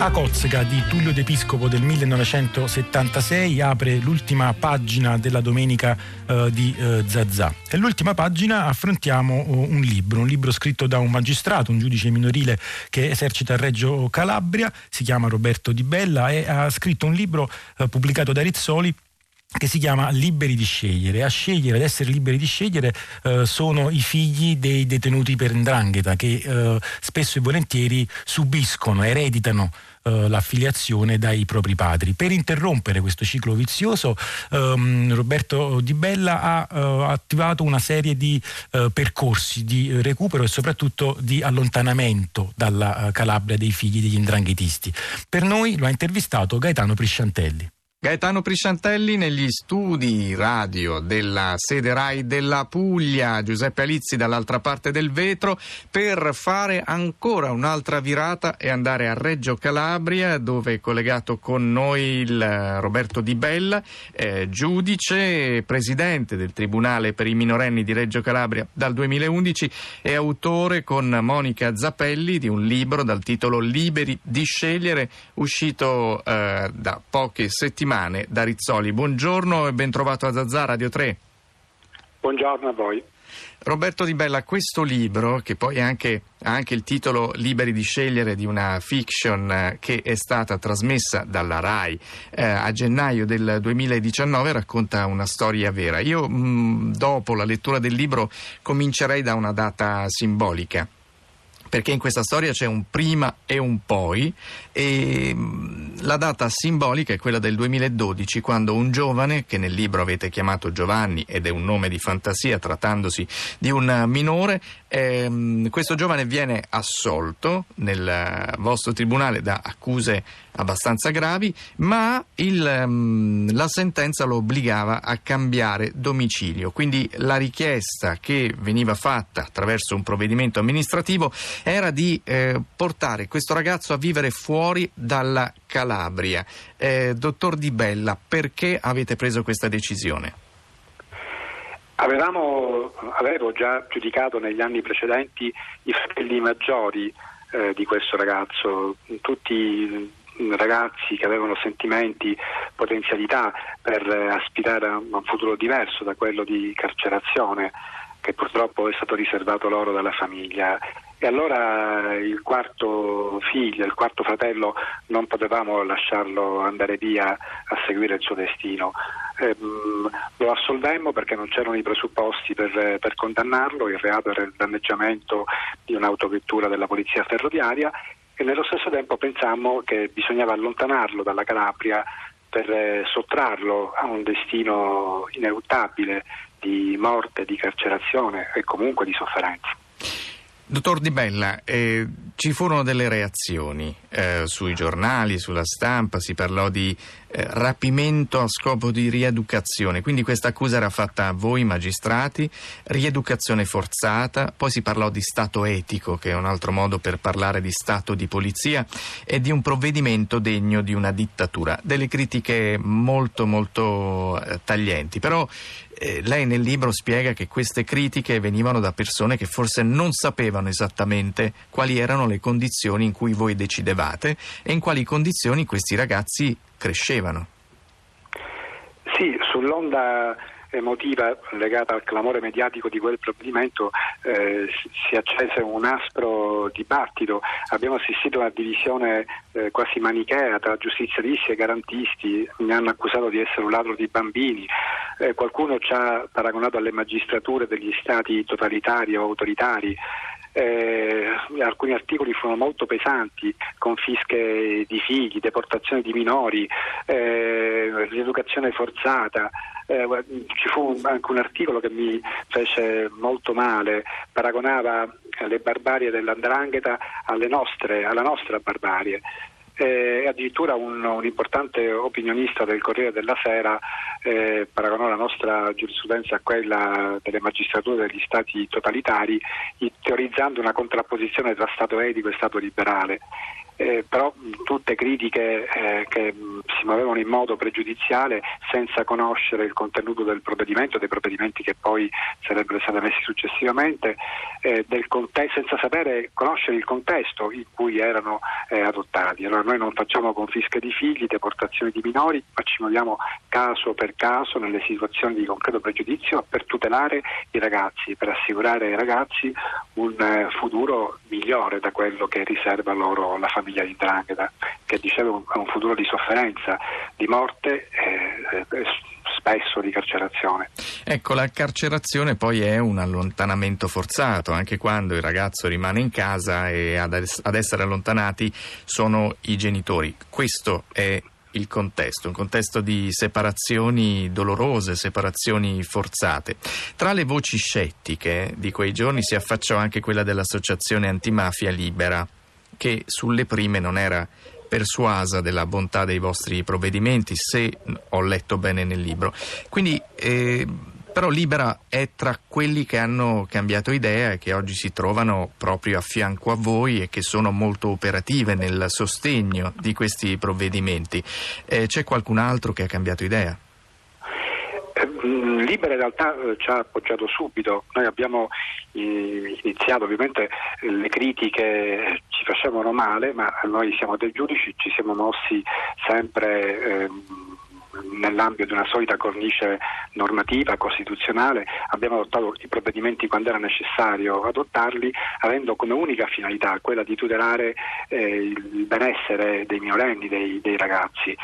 A Cozzica di Tullio De Piscopo del 1976 apre l'ultima pagina della domenica eh, di eh, Zazà. E l'ultima pagina affrontiamo oh, un libro, un libro scritto da un magistrato, un giudice minorile che esercita a Reggio Calabria, si chiama Roberto Di Bella e ha scritto un libro eh, pubblicato da Rizzoli che si chiama Liberi di scegliere. A scegliere, ad essere liberi di scegliere eh, sono i figli dei detenuti per ndrangheta che eh, spesso e volentieri subiscono, ereditano eh, l'affiliazione dai propri padri. Per interrompere questo ciclo vizioso ehm, Roberto Di Bella ha eh, attivato una serie di eh, percorsi di recupero e soprattutto di allontanamento dalla eh, Calabria dei figli degli ndranghetisti. Per noi lo ha intervistato Gaetano Prisciantelli. Gaetano Prisciantelli negli studi radio della sede RAI della Puglia, Giuseppe Alizzi dall'altra parte del vetro, per fare ancora un'altra virata e andare a Reggio Calabria, dove è collegato con noi il eh, Roberto Di Bella, eh, giudice e presidente del Tribunale per i minorenni di Reggio Calabria dal 2011 e autore con Monica Zappelli di un libro dal titolo Liberi di scegliere, uscito eh, da poche settimane da Rizzoli. Buongiorno e ben trovato a Zazà Radio 3. Buongiorno a voi. Roberto Di Bella, questo libro, che poi anche, ha anche il titolo Liberi di scegliere di una fiction eh, che è stata trasmessa dalla RAI eh, a gennaio del 2019, racconta una storia vera. Io mh, dopo la lettura del libro comincerei da una data simbolica. Perché in questa storia c'è un prima e un poi e mh, la data simbolica è quella del 2012 quando un giovane che nel libro avete chiamato Giovanni ed è un nome di fantasia trattandosi di un minore ehm, questo giovane viene assolto nel vostro tribunale da accuse abbastanza gravi ma il, mh, la sentenza lo obbligava a cambiare domicilio quindi la richiesta che veniva fatta attraverso un provvedimento amministrativo era di eh, portare questo ragazzo a vivere fuori dalla Calabria. Eh, dottor Di Bella, perché avete preso questa decisione? Avevamo, avevo già giudicato negli anni precedenti i fratelli maggiori eh, di questo ragazzo, tutti ragazzi che avevano sentimenti, potenzialità per eh, aspirare a un futuro diverso da quello di carcerazione che purtroppo è stato riservato loro dalla famiglia. E allora il quarto figlio, il quarto fratello, non potevamo lasciarlo andare via a seguire il suo destino. Ehm, lo assolvemmo perché non c'erano i presupposti per, per condannarlo, il reato era il danneggiamento di un'autovettura della polizia ferroviaria e nello stesso tempo pensammo che bisognava allontanarlo dalla Calabria per eh, sottrarlo a un destino ineluttabile di morte, di carcerazione e comunque di sofferenza. Dottor Di Bella, eh, ci furono delle reazioni eh, sui giornali, sulla stampa, si parlò di eh, rapimento a scopo di rieducazione, quindi questa accusa era fatta a voi magistrati, rieducazione forzata, poi si parlò di stato etico, che è un altro modo per parlare di stato di polizia, e di un provvedimento degno di una dittatura. Delle critiche molto molto eh, taglienti, però eh, lei nel libro spiega che queste critiche venivano da persone che forse non sapevano esattamente quali erano le condizioni in cui voi decidevate e in quali condizioni questi ragazzi crescevano. Sì, sull'onda emotiva legata al clamore mediatico di quel provvedimento eh, si accese un aspro dibattito. Abbiamo assistito a una divisione eh, quasi manichea tra giustizialisti e garantisti, mi hanno accusato di essere un ladro di bambini, eh, qualcuno ci ha paragonato alle magistrature degli stati totalitari o autoritari. Eh, alcuni articoli furono molto pesanti, confische di figli, deportazione di minori, eh, rieducazione forzata. Eh, ci fu anche un articolo che mi fece molto male, paragonava le barbarie dell'andrangheta nostre, alla nostra barbarie eh, addirittura un, un, importante opinionista del Corriere della Sera eh, paragonò la nostra giurisprudenza a quella delle magistrature degli stati totalitari, teorizzando una contrapposizione tra Stato etico e Stato liberale eh, però tutte critiche eh, che si muovevano in modo pregiudiziale senza conoscere il contenuto del provvedimento, dei provvedimenti che poi sarebbero stati messi successivamente, eh, contesto, senza sapere conoscere il contesto in cui erano eh, adottati. Allora noi non facciamo confische di figli, deportazioni di minori, ma ci muoviamo caso per caso nelle situazioni di concreto pregiudizio per tutelare i ragazzi, per assicurare ai ragazzi un eh, futuro migliore da quello che riserva loro la famiglia famiglia di Drangheta, che dicevo è un futuro di sofferenza, di morte e, e spesso di carcerazione. Ecco, la carcerazione poi è un allontanamento forzato, anche quando il ragazzo rimane in casa e ad essere allontanati sono i genitori. Questo è il contesto, un contesto di separazioni dolorose, separazioni forzate. Tra le voci scettiche di quei giorni si affacciò anche quella dell'Associazione Antimafia Libera, che sulle prime non era persuasa della bontà dei vostri provvedimenti, se ho letto bene nel libro. Quindi, eh, però Libera è tra quelli che hanno cambiato idea e che oggi si trovano proprio a fianco a voi e che sono molto operative nel sostegno di questi provvedimenti. Eh, c'è qualcun altro che ha cambiato idea? Libera in realtà eh, ci ha appoggiato subito, noi abbiamo eh, iniziato, ovviamente le critiche ci facevano male, ma noi siamo dei giudici, ci siamo mossi sempre eh, nell'ambito di una solita cornice normativa, costituzionale, abbiamo adottato i provvedimenti quando era necessario adottarli, avendo come unica finalità quella di tutelare eh, il benessere dei minorenni, dei, dei ragazzi.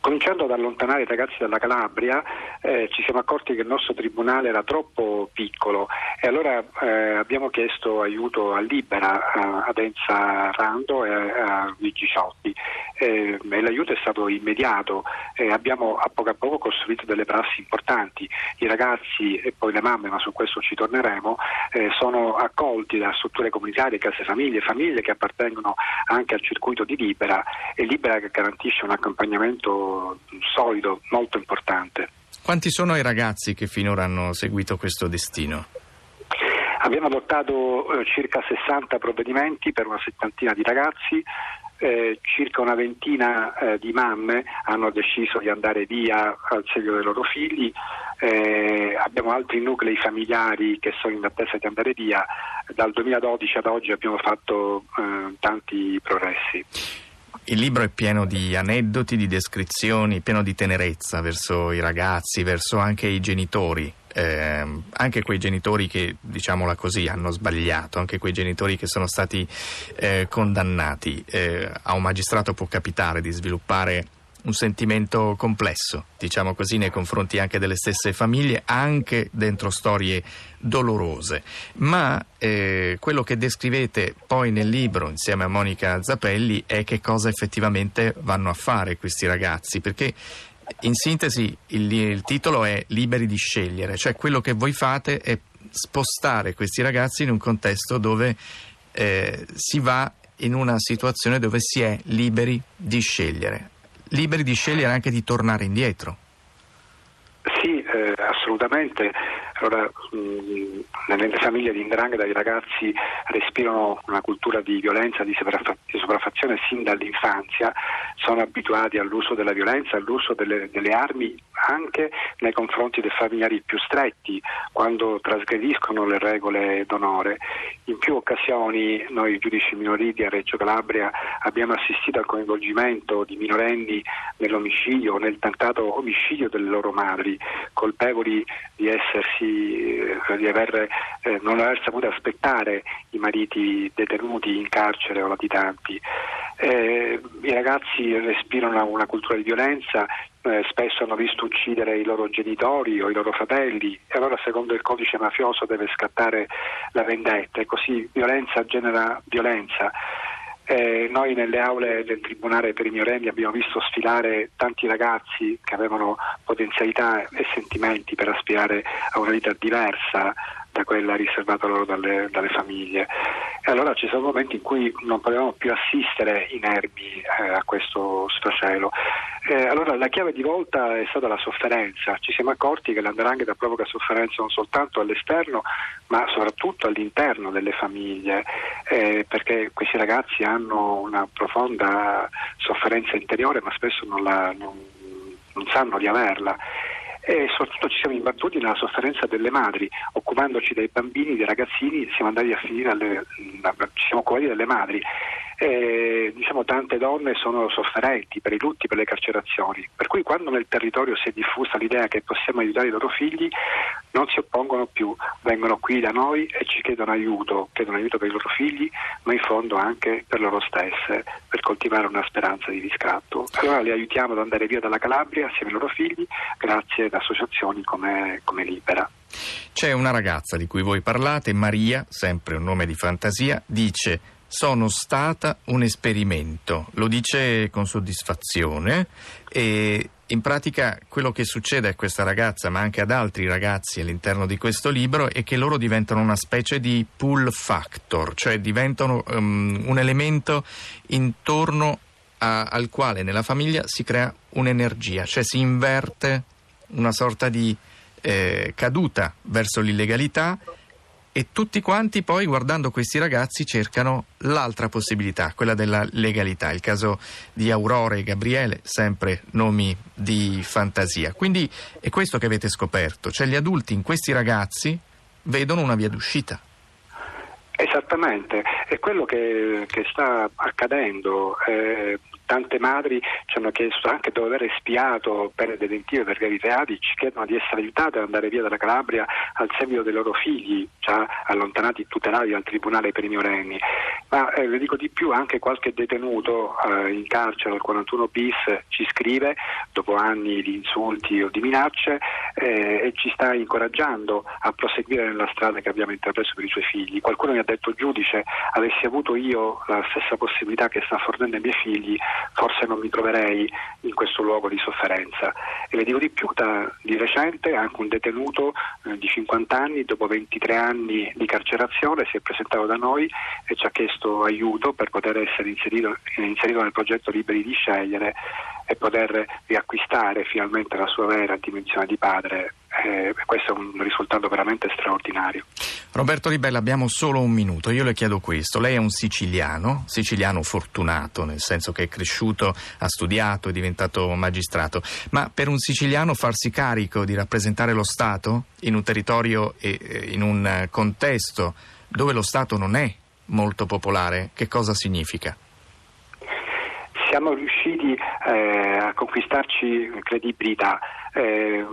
Cominciando ad allontanare i ragazzi dalla Calabria, eh, ci siamo accorti che il nostro tribunale era troppo piccolo e allora eh, abbiamo chiesto aiuto a Libera, a, ad Enza Rando e a, Luigi Ciotti. Eh, l'aiuto è stato immediato e abbiamo a poco a poco costruito delle prassi importanti. I ragazzi e poi le mamme, ma su questo ci torneremo, eh, sono accolti da strutture comunitarie, case famiglie, famiglie che appartengono anche al circuito di Libera e Libera che garantisce un accompagnamento solido, molto importante. Quanti sono i ragazzi che finora hanno seguito questo destino? Abbiamo adottato eh, circa 60 provvedimenti per una settantina di ragazzi, eh, circa una ventina eh, di mamme hanno deciso di andare via al seguito dei loro figli, eh, abbiamo altri nuclei familiari che sono in attesa di andare via, dal 2012 ad oggi abbiamo fatto eh, tanti progressi. Il libro è pieno di aneddoti, di descrizioni, pieno di tenerezza verso i ragazzi, verso anche i genitori, eh, anche quei genitori che, diciamola così, hanno sbagliato, anche quei genitori che sono stati eh, condannati. Eh, a un magistrato può capitare di sviluppare un sentimento complesso, diciamo così, nei confronti anche delle stesse famiglie, anche dentro storie dolorose. Ma eh, quello che descrivete poi nel libro insieme a Monica Zappelli è che cosa effettivamente vanno a fare questi ragazzi, perché in sintesi il, il titolo è Liberi di scegliere, cioè quello che voi fate è spostare questi ragazzi in un contesto dove eh, si va in una situazione dove si è liberi di scegliere liberi di scegliere anche di tornare indietro. Sì, eh, assolutamente. Allora, mh, nelle famiglie di Indrangheta i ragazzi respirano una cultura di violenza, di, sopraffazione sin dall'infanzia, sono abituati all'uso della violenza, all'uso delle, delle armi anche nei confronti dei familiari più stretti, quando trasgrediscono le regole d'onore. In più occasioni noi giudici minoriti a Reggio Calabria abbiamo assistito al coinvolgimento di minorenni nell'omicidio nel tentato omicidio delle loro madri, colpevoli di essersi eh, di aver, eh, non aver saputo aspettare i mariti detenuti in carcere o latitanti. Eh, I ragazzi respirano una cultura di violenza, eh, spesso hanno visto uccidere i loro genitori o i loro fratelli e allora secondo il codice mafioso deve scattare la vendetta e così violenza genera violenza. Eh, noi nelle aule del Tribunale per i minorenni abbiamo visto sfilare tanti ragazzi che avevano potenzialità e sentimenti per aspirare a una vita diversa da quella riservata loro dalle, dalle famiglie. E allora ci sono momenti in cui non potevamo più assistere inermi eh, a questo sfracello. Eh, allora la chiave di volta è stata la sofferenza. Ci siamo accorti che l'andrangheta provoca sofferenza non soltanto all'esterno, ma soprattutto all'interno delle famiglie, eh, perché questi ragazzi hanno una profonda sofferenza interiore, ma spesso non, la, non, non sanno di averla e soprattutto ci siamo imbattuti nella sofferenza delle madri, occupandoci dei bambini, dei ragazzini, siamo andati a finire alle, ci siamo occupati delle madri. E, diciamo, tante donne sono sofferenti per i lutti, per le carcerazioni, per cui quando nel territorio si è diffusa l'idea che possiamo aiutare i loro figli non si oppongono più, vengono qui da noi e ci chiedono aiuto, chiedono aiuto per i loro figli, ma in fondo anche per loro stesse, per coltivare una speranza di riscatto. Allora le aiutiamo ad andare via dalla Calabria assieme ai loro figli, grazie ad associazioni come, come Libera. C'è una ragazza di cui voi parlate, Maria, sempre un nome di fantasia, dice sono stata un esperimento, lo dice con soddisfazione e in pratica quello che succede a questa ragazza, ma anche ad altri ragazzi all'interno di questo libro, è che loro diventano una specie di pull factor, cioè diventano um, un elemento intorno a, al quale nella famiglia si crea un'energia, cioè si inverte una sorta di eh, caduta verso l'illegalità e tutti quanti poi guardando questi ragazzi cercano l'altra possibilità, quella della legalità. Il caso di Aurora e Gabriele, sempre nomi di fantasia. Quindi è questo che avete scoperto, cioè gli adulti in questi ragazzi vedono una via d'uscita. Esattamente, è quello che, che sta accadendo. Eh, tante madri ci hanno chiesto anche dopo aver espiato pene detentive per gravi reati, ci chiedono di essere aiutate ad andare via dalla Calabria al seguito dei loro figli, già allontanati tutelati dal Tribunale per i minorenni. Ma eh, le dico di più, anche qualche detenuto eh, in carcere al 41 bis ci scrive dopo anni di insulti o di minacce eh, e ci sta incoraggiando a proseguire nella strada che abbiamo intrapreso per i suoi figli. Qualcuno mi ha detto giudice, avessi avuto io la stessa possibilità che sta fornendo ai miei figli, forse non mi troverei in questo luogo di sofferenza. E le dico di più, da, di recente anche un detenuto eh, di 50 anni, dopo 23 anni di carcerazione, si è presentato da noi e ci ha chiesto aiuto per poter essere inserito, inserito nel progetto Liberi di scegliere e poter riacquistare finalmente la sua vera dimensione di padre. Eh, questo è un risultato veramente straordinario. Roberto Ribella, abbiamo solo un minuto. Io le chiedo questo. Lei è un siciliano, siciliano fortunato, nel senso che è cresciuto, ha studiato, è diventato magistrato. Ma per un siciliano farsi carico di rappresentare lo Stato in un territorio e in un contesto dove lo Stato non è molto popolare, che cosa significa? Siamo riusciti eh, a conquistarci credibilità. Eh,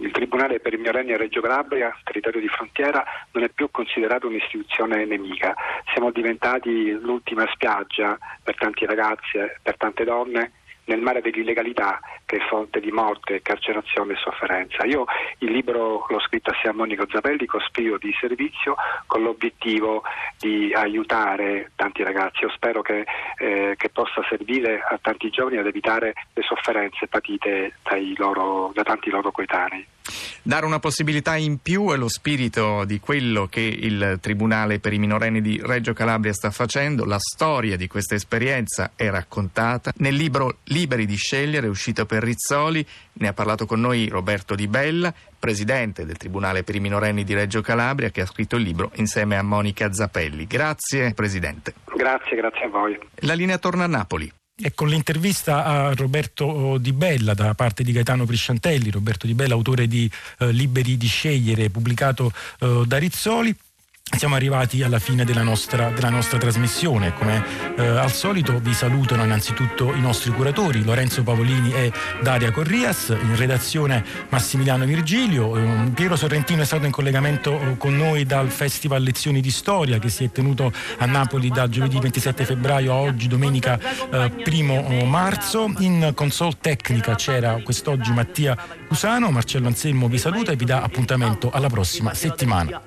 il Tribunale per i minorenni a Reggio Calabria, territorio di frontiera, non è più considerato un'istituzione nemica. Siamo diventati l'ultima spiaggia per tanti ragazzi e per tante donne nel mare dell'illegalità che è fonte di morte, carcerazione e sofferenza. Io il libro l'ho scritto assieme a Monica Zapelli con spirito di servizio con l'obiettivo di aiutare tanti ragazzi. Io spero che, eh, che possa servire a tanti giovani ad evitare le sofferenze patite loro, da tanti loro coetanei. Dare una possibilità in più è lo spirito di quello che il Tribunale per i minorenni di Reggio Calabria sta facendo. La storia di questa esperienza è raccontata nel libro Liberi di scegliere, uscito per Rizzoli. Ne ha parlato con noi Roberto Di Bella, presidente del Tribunale per i minorenni di Reggio Calabria, che ha scritto il libro insieme a Monica Zappelli. Grazie, Presidente. Grazie, grazie a voi. La linea torna a Napoli. E con l'intervista a Roberto Di Bella da parte di Gaetano Prisciantelli, Roberto Di Bella, autore di eh, Liberi di scegliere, pubblicato eh, da Rizzoli. Siamo arrivati alla fine della nostra, della nostra trasmissione. Come eh, al solito vi salutano innanzitutto i nostri curatori Lorenzo Pavolini e Daria Corrias, in redazione Massimiliano Virgilio. Eh, Piero Sorrentino è stato in collegamento eh, con noi dal Festival Lezioni di Storia che si è tenuto a Napoli da giovedì 27 febbraio a oggi, domenica eh, primo eh, marzo. In console tecnica c'era quest'oggi Mattia Cusano, Marcello Anselmo vi saluta e vi dà appuntamento alla prossima settimana.